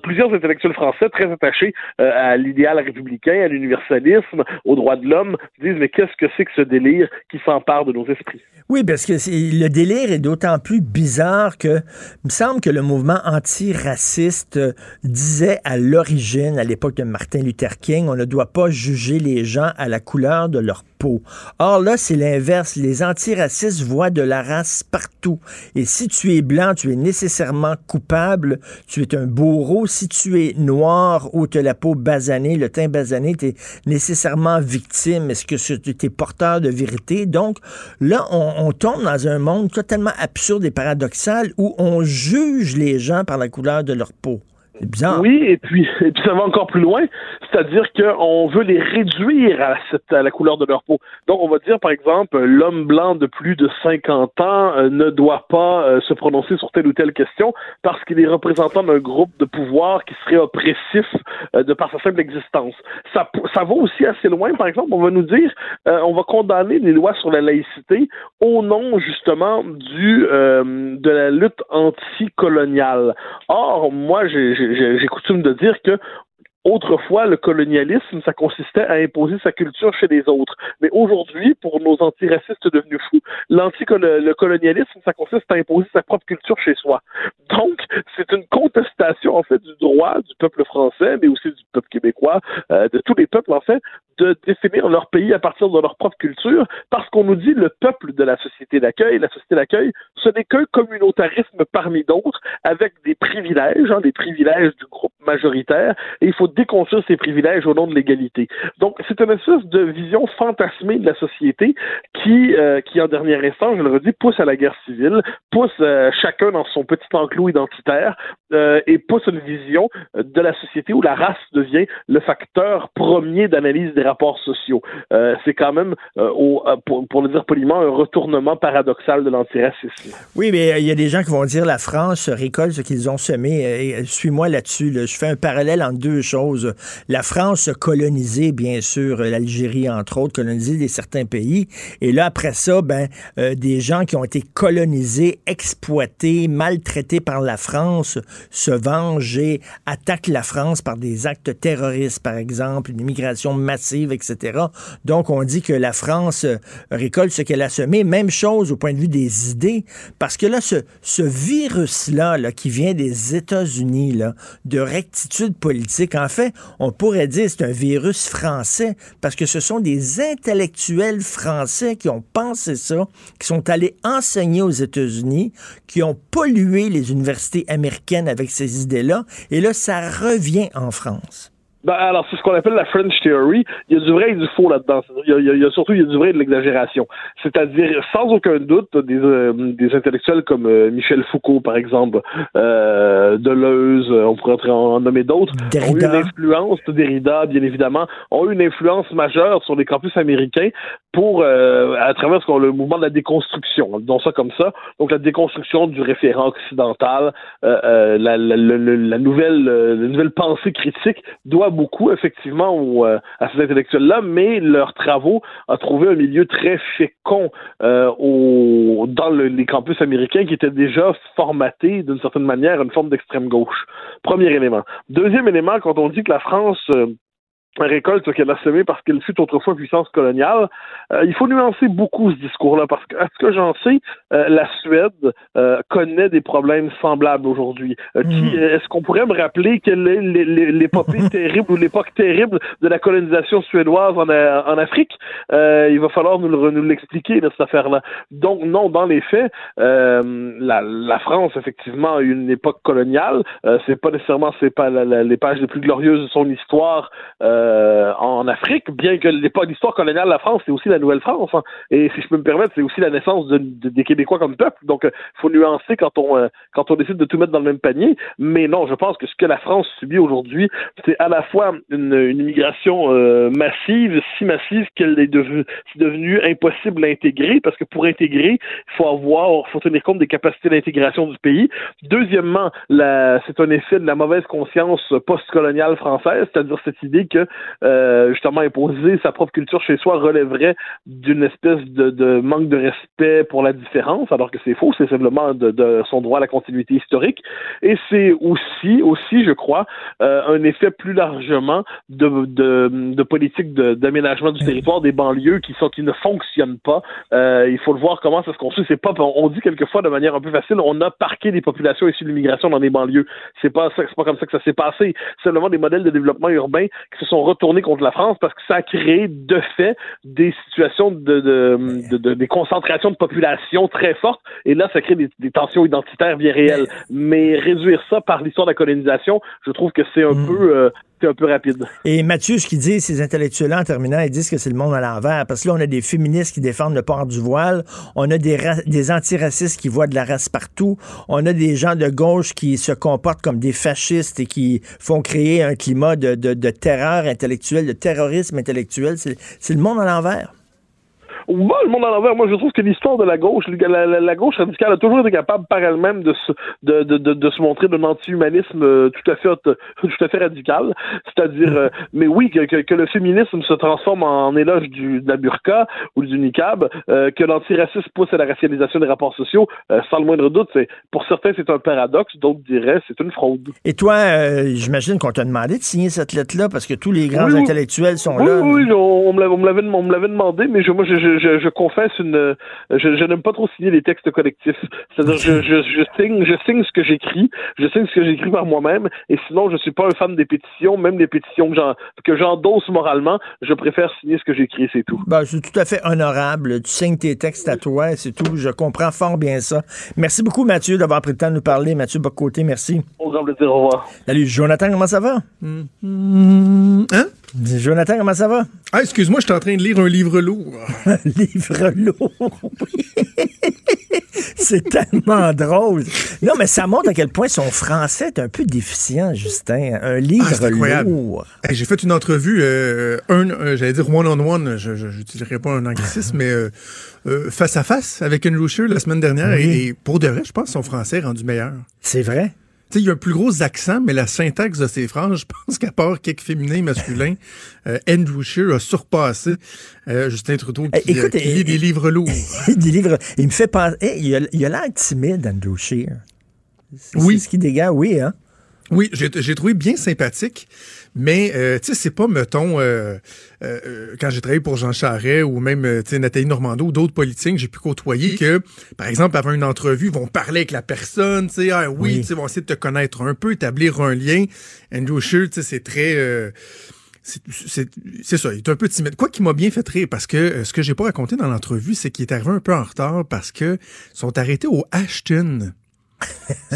plusieurs intellectuels français très attachés à l'idéal républicain, à l'universalisme, aux droits de l'homme, disent mais qu'est-ce que c'est que ce délire qui s'empare de nos esprits? Oui, parce que le délire est d'autant plus bizarre que il me semble que le mouvement antiraciste euh, disait à l'origine, à l'époque de Martin Luther King, on ne doit pas juger les gens à la couleur de leur peau. Or là, c'est l'inverse. Les antiracistes voient de la race partout. Et si tu es blanc, tu es nécessairement coupable, tu es un bourreau. Si tu es noir ou tu la peau basanée, le teint basané, tu es nécessairement victime. Est-ce que tu es porteur de vérité? Donc, là, on, on tombe dans un monde totalement absurde et paradoxal où on juge les gens par la couleur de leur peau. Oui, et puis, et ça va encore plus loin, c'est-à-dire qu'on veut les réduire à, la couleur de leur peau. Donc, on va dire, par exemple, l'homme blanc de plus de 50 ans euh, ne doit pas euh, se prononcer sur telle ou telle question parce qu'il est représentant d'un groupe de pouvoir qui serait oppressif euh, de par sa simple existence. Ça, va aussi assez loin, par exemple, on va nous dire, on va condamner les lois sur la laïcité au nom, justement, du de la lutte anticoloniale. Or, moi, j'ai j'ai- coutume de dire que Autrefois, le colonialisme, ça consistait à imposer sa culture chez les autres. Mais aujourd'hui, pour nos antiracistes devenus fous, le colonialisme, ça consiste à imposer sa propre culture chez soi. Donc, c'est une contestation, en fait, du droit du peuple français, mais aussi du peuple québécois, euh, de tous les peuples, en fait, de définir leur pays à partir de leur propre culture, parce qu'on nous dit le peuple de la société d'accueil, la société d'accueil, ce n'est qu'un communautarisme parmi d'autres, avec des privilèges, hein, des privilèges du groupe majoritaire, et il faut déconstruire ces privilèges au nom de l'égalité. Donc, c'est une espèce de vision fantasmée de la société qui, euh, qui en dernière instance, je le redis, pousse à la guerre civile, pousse euh, chacun dans son petit enclos identitaire euh, et pousse une vision de la société où la race devient le facteur premier d'analyse des rapports sociaux. C'est quand même, pour, le dire poliment, un retournement paradoxal de l'antiracisme. Oui, mais il y a des gens qui vont dire la France récolte ce qu'ils ont semé. Suis-moi là-dessus. là. Je fais un parallèle entre deux choses. La France a colonisé, bien sûr, euh, l'Algérie, entre autres, colonisé des certains pays. Et là, après ça, ben, euh, des gens qui ont été colonisés, exploités, maltraités par la France, se vengent et attaquent la France par des actes terroristes, par exemple, une immigration massive, etc. Donc, on dit que la France euh, récolte ce qu'elle a semé. Même chose au point de vue des idées, parce que là, ce, ce virus-là, là, qui vient des États-Unis, de rectitude politique, en fait, on pourrait dire c'est un virus français, parce que ce sont des intellectuels français qui ont pensé ça, qui sont allés enseigner aux États-Unis, qui ont pollué les universités américaines avec ces idées-là, et là, ça revient en France. Ben, alors, c'est ce qu'on appelle la French Theory. Il y a du vrai et du faux là-dedans. Il y a, il y a- il y a surtout il y a du vrai et de l'exagération. C'est-à-dire, sans aucun doute, des, euh, des intellectuels comme euh, Michel Foucault, par exemple, euh, Deleuze, euh, on pourrait en, en nommer d'autres, ont eu une influence, Derrida, bien évidemment, ont eu une influence majeure sur les campus américains pour, euh, à travers ce le mouvement de la déconstruction, disons ça comme ça. Donc, la déconstruction du référent occidental, la, la, la, la nouvelle, la nouvelle pensée critique doit beaucoup, effectivement, euh, à ces intellectuels-là, mais leurs travaux ont trouvé un milieu très fécond euh, dans le- les campus américains qui étaient déjà formatés, d'une certaine manière, à une forme d'extrême gauche. Premier élément. Deuxième élément, quand on dit que la France... euh, récolte qu'elle a semé parce qu'elle fut autrefois puissance coloniale. Euh, il faut nuancer beaucoup ce discours-là parce que, à ce que j'en sais, euh, la Suède euh, connaît des problèmes semblables aujourd'hui. Euh, qui- Est-ce qu'on pourrait me rappeler quelle est l'é- l'é- l'épopée [laughs] terrible ou l'époque terrible de la colonisation suédoise en, A- en Afrique? Euh, il va falloir nous le- l'expliquer, là, cette affaire-là. Donc, non, dans les faits, euh, la, la France, effectivement, a eu une époque coloniale. Euh, c'est pas nécessairement c'est pas la- la- les pages les plus glorieuses de son histoire euh, en Afrique, bien que l'histoire coloniale de la France, c'est aussi la Nouvelle-France. hein. Et si je peux me permettre, c'est aussi la naissance de- de- des Québécois comme peuple. Donc, il faut nuancer quand on euh, quand on décide de tout mettre dans le même panier. Mais non, je pense que ce que la France subit aujourd'hui, c'est à la fois une, une immigration euh, massive, si massive qu'elle est devenue devenu impossible à intégrer, parce que pour intégrer, il faut avoir, faut tenir compte des capacités d'intégration du pays. Deuxièmement, c'est un effet de la mauvaise conscience postcoloniale française, c'est-à-dire cette idée que euh, justement imposer sa propre culture chez soi relèverait d'une espèce de, manque de respect pour la différence, alors que c'est faux, c'est simplement de, son droit à la continuité historique. Et c'est aussi, aussi, je crois, euh, un effet plus largement de, de, politique d'aménagement du territoire des banlieues qui sont qui ne fonctionnent pas. Euh, il faut le voir comment ça se construit. C'est pas, on dit quelquefois de manière un peu facile, on a parqué des populations issues de l'immigration dans des banlieues. C'est pas pas comme ça que ça s'est passé. Seulement des modèles de développement urbain qui se sont retournés contre la France parce que ça a créé de fait des situations de, de, de- de- des concentrations de population très fortes. Et là, ça crée des, des tensions identitaires bien réelles. Mais réduire ça par l'histoire de la colonisation, je trouve que c'est un peu, euh, un peu rapide. Et Mathieu, ce qu'il dit, ces intellectuels-là, en terminant, ils disent que c'est le monde à l'envers. Parce que là, on a des féministes qui défendent le port du voile. On a des, des antiracistes qui voient de la race partout. On a des gens de gauche qui se comportent comme des fascistes et qui font créer un climat de, de- de terreur intellectuelle, de terrorisme intellectuel. C'est le monde à l'envers. Moi, le monde à l'envers, moi, je trouve que l'histoire de la gauche, la, la- la gauche radicale a toujours été capable par elle-même de se, de, de, de, de se montrer d'un anti-humanisme euh, tout à fait, [laughs] tout à fait radical. C'est-à-dire, euh, mais oui, que, que, que le féminisme se transforme en éloge du, de la burqa ou du niqab, euh, que l'antiracisme pousse à la racialisation des rapports sociaux, euh, sans le moindre doute, c'est, pour certains, c'est un paradoxe, d'autres diraient c'est une fraude. Et toi, j'imagine qu'on t'a demandé de signer cette lettre-là parce que tous les grands Oui, intellectuels sont oui, là. Oui, oui, on, on me l'avait- on me demandé, mais je, moi, je, je, je, je confesse une. Je, je n'aime pas trop signer les textes collectifs. C'est-à-dire, je, je, je signe, je signe ce que j'écris, je signe ce que j'écris par moi-même, et sinon, je suis pas un fan des pétitions, même les pétitions que j'en- que j'endosse moralement, je préfère signer ce que j'écris, c'est tout. Ben, c'est tout à fait honorable. Tu signes tes textes à toi, c'est tout. Je comprends fort bien ça. Merci beaucoup, Mathieu, d'avoir pris le temps de nous parler. Mathieu Bocoté, merci. Au grand plaisir, au revoir. Salut, Jonathan, comment ça va? Hein? Jonathan, comment ça va? Ah, excuse-moi, je suis en train de lire un livre lourd. [laughs] livre lourd, oui. [laughs] C'est tellement drôle. Non, mais ça montre à quel point son français est un peu déficient, Justin. Un livre Ah, incroyable. lourd. Hey, J'ai fait une entrevue, euh, un, euh, j'allais dire one-on-one, je n'utiliserai pas un anglicisme, [laughs] mais euh, euh, face à face avec Andrew Scheer la semaine dernière. Oui. Et, et pour de vrai, je pense que son français est rendu meilleur. C'est vrai? Sais, il y a un plus gros accent, mais la syntaxe de ses phrases, [laughs] je pense qu'à part quelques féminins et masculins, euh, Andrew Scheer a surpassé euh, Justin Trudeau qui, écoute, euh, qui eh, lit des livres lourds. [laughs] des livres. Il me fait penser. il a l'air timide, Andrew. C'est- Oui. C'est ce qui dégage, oui, hein? Oui, j'ai trouvé bien sympathique, mais euh, tu sais, c'est pas, mettons, euh, euh, quand j'ai travaillé pour Jean Charest ou même, euh, Nathalie Normando ou d'autres politiciens que j'ai pu côtoyer que, par exemple, avant une entrevue, ils vont parler avec la personne, tu sais, ah oui, Oui. tu sais, ils vont essayer de te connaître un peu, établir un lien. Andrew Scheer, tu sais, c'est très... euh, c'est- c'est c'est ça, il est un peu timide. Quoi qui m'a bien fait rire, parce que euh, ce que j'ai pas raconté dans l'entrevue, c'est qu'il est arrivé un peu en retard parce que sont arrêtés au Ashton.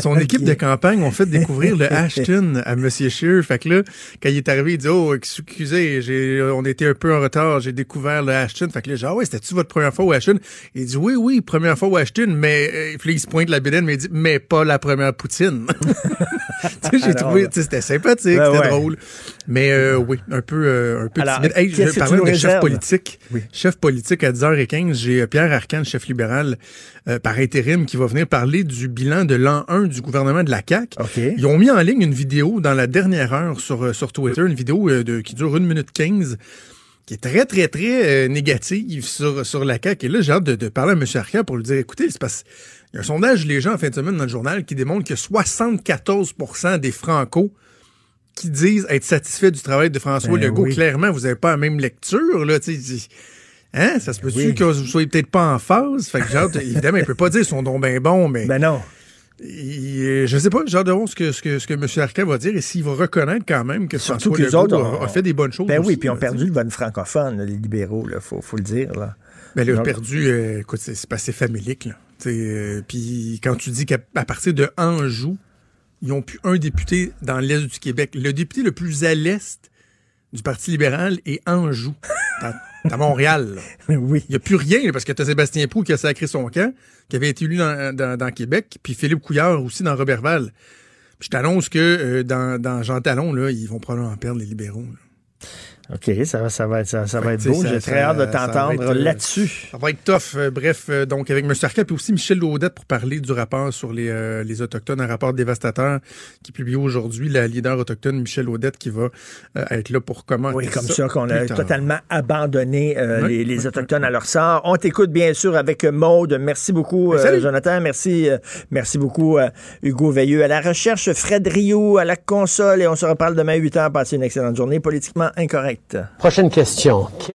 Son équipe de campagne ont fait découvrir le Ashton à M. Scheer. Fait que là, quand il est arrivé, il dit Oh, excusez, j'ai, on était un peu en retard, j'ai découvert le Ashton. Fait que là, j'ai dit Ah ouais, c'était-tu votre première fois au Ashton? Il dit Oui, oui, première fois au Ashton, mais euh, puis il se pointe la bédaine, mais il dit Mais pas la première poutine. [laughs] tu sais, j'ai Alors, trouvé, là. tu sais, c'était sympathique, Ben c'était ouais. drôle. Mais euh, oui, un peu, euh, un peu Alors, timide. Hey, je parlais de chef réserves? politique. Chef politique à 10h15, j'ai euh, Pierre Arcan, chef libéral euh, par intérim, qui va venir parler du bilan de l'an 1 du gouvernement de la CAQ. Ils ont mis en ligne une vidéo dans la dernière heure sur, euh, sur Twitter, une vidéo euh, de, qui dure 1 minute 15 qui est très, très, très euh, négative sur, sur la CAQ. Et là, j'ai hâte de, de parler à M. Arcan pour lui dire, écoutez, c'est parce il y a un sondage les gens en fin de semaine dans le journal qui démontre que 74% des Franco qui disent être satisfaits du travail de François Ben Legault. oui. Clairement, vous n'avez pas la même lecture, là. Hein? Ça se peut-tu Oui. que vous soyez peut-être pas en phase? Fait que, genre, [laughs] évidemment, il peut pas dire son don ben bon, mais. Ben non. Il- je sais pas, j'ai hâte de voir ce que, ce que, ce que M. Arcan va dire et s'il va reconnaître quand même que Surtout François que les autres a, ont- a fait des bonnes choses. Ben oui, puis ils ont là, perdu le vote francophone, là, les libéraux, il faut, faut le dire. Là. Ben, le Donc- perdu, euh, écoute, c'est passé familique, là. Euh, Puis quand tu dis qu'à partir de Anjou, ils ont plus un député dans l'Est du Québec. Le député le plus à l'Est du Parti libéral est Anjou, [laughs] à Montréal. là. [laughs] Oui. Il n'y a plus rien, là, parce que tu as Sébastien Proux qui a sacré son camp, qui avait été élu dans, dans- dans Québec, puis Philippe Couillard aussi dans Robertval. Puis je t'annonce que euh, dans, dans Jean Talon, là, ils vont probablement perdre les libéraux. là. OK, ça va, ça va être, ça, ça va être beau. J'ai très hâte de t'entendre euh, là-dessus. Ça va être tough. Euh, bref, euh, donc avec M. Arca, puis aussi Michel Laudette pour parler du rapport sur les, euh, les Autochtones, un rapport dévastateur qui est publié aujourd'hui. La leader autochtone Michel Laudette qui va euh, être là pour commenter Oui, comme ça, qu'on a totalement abandonné euh, Oui, les, les oui, Autochtones à leur sort. On t'écoute bien sûr avec Maude. Merci beaucoup. Jonathan. Merci, merci beaucoup, Hugo Veilleux. À la recherche, Fred Rio, à la console. Et on se reparle demain à 8 h. Passez une excellente journée politiquement Prochaine question.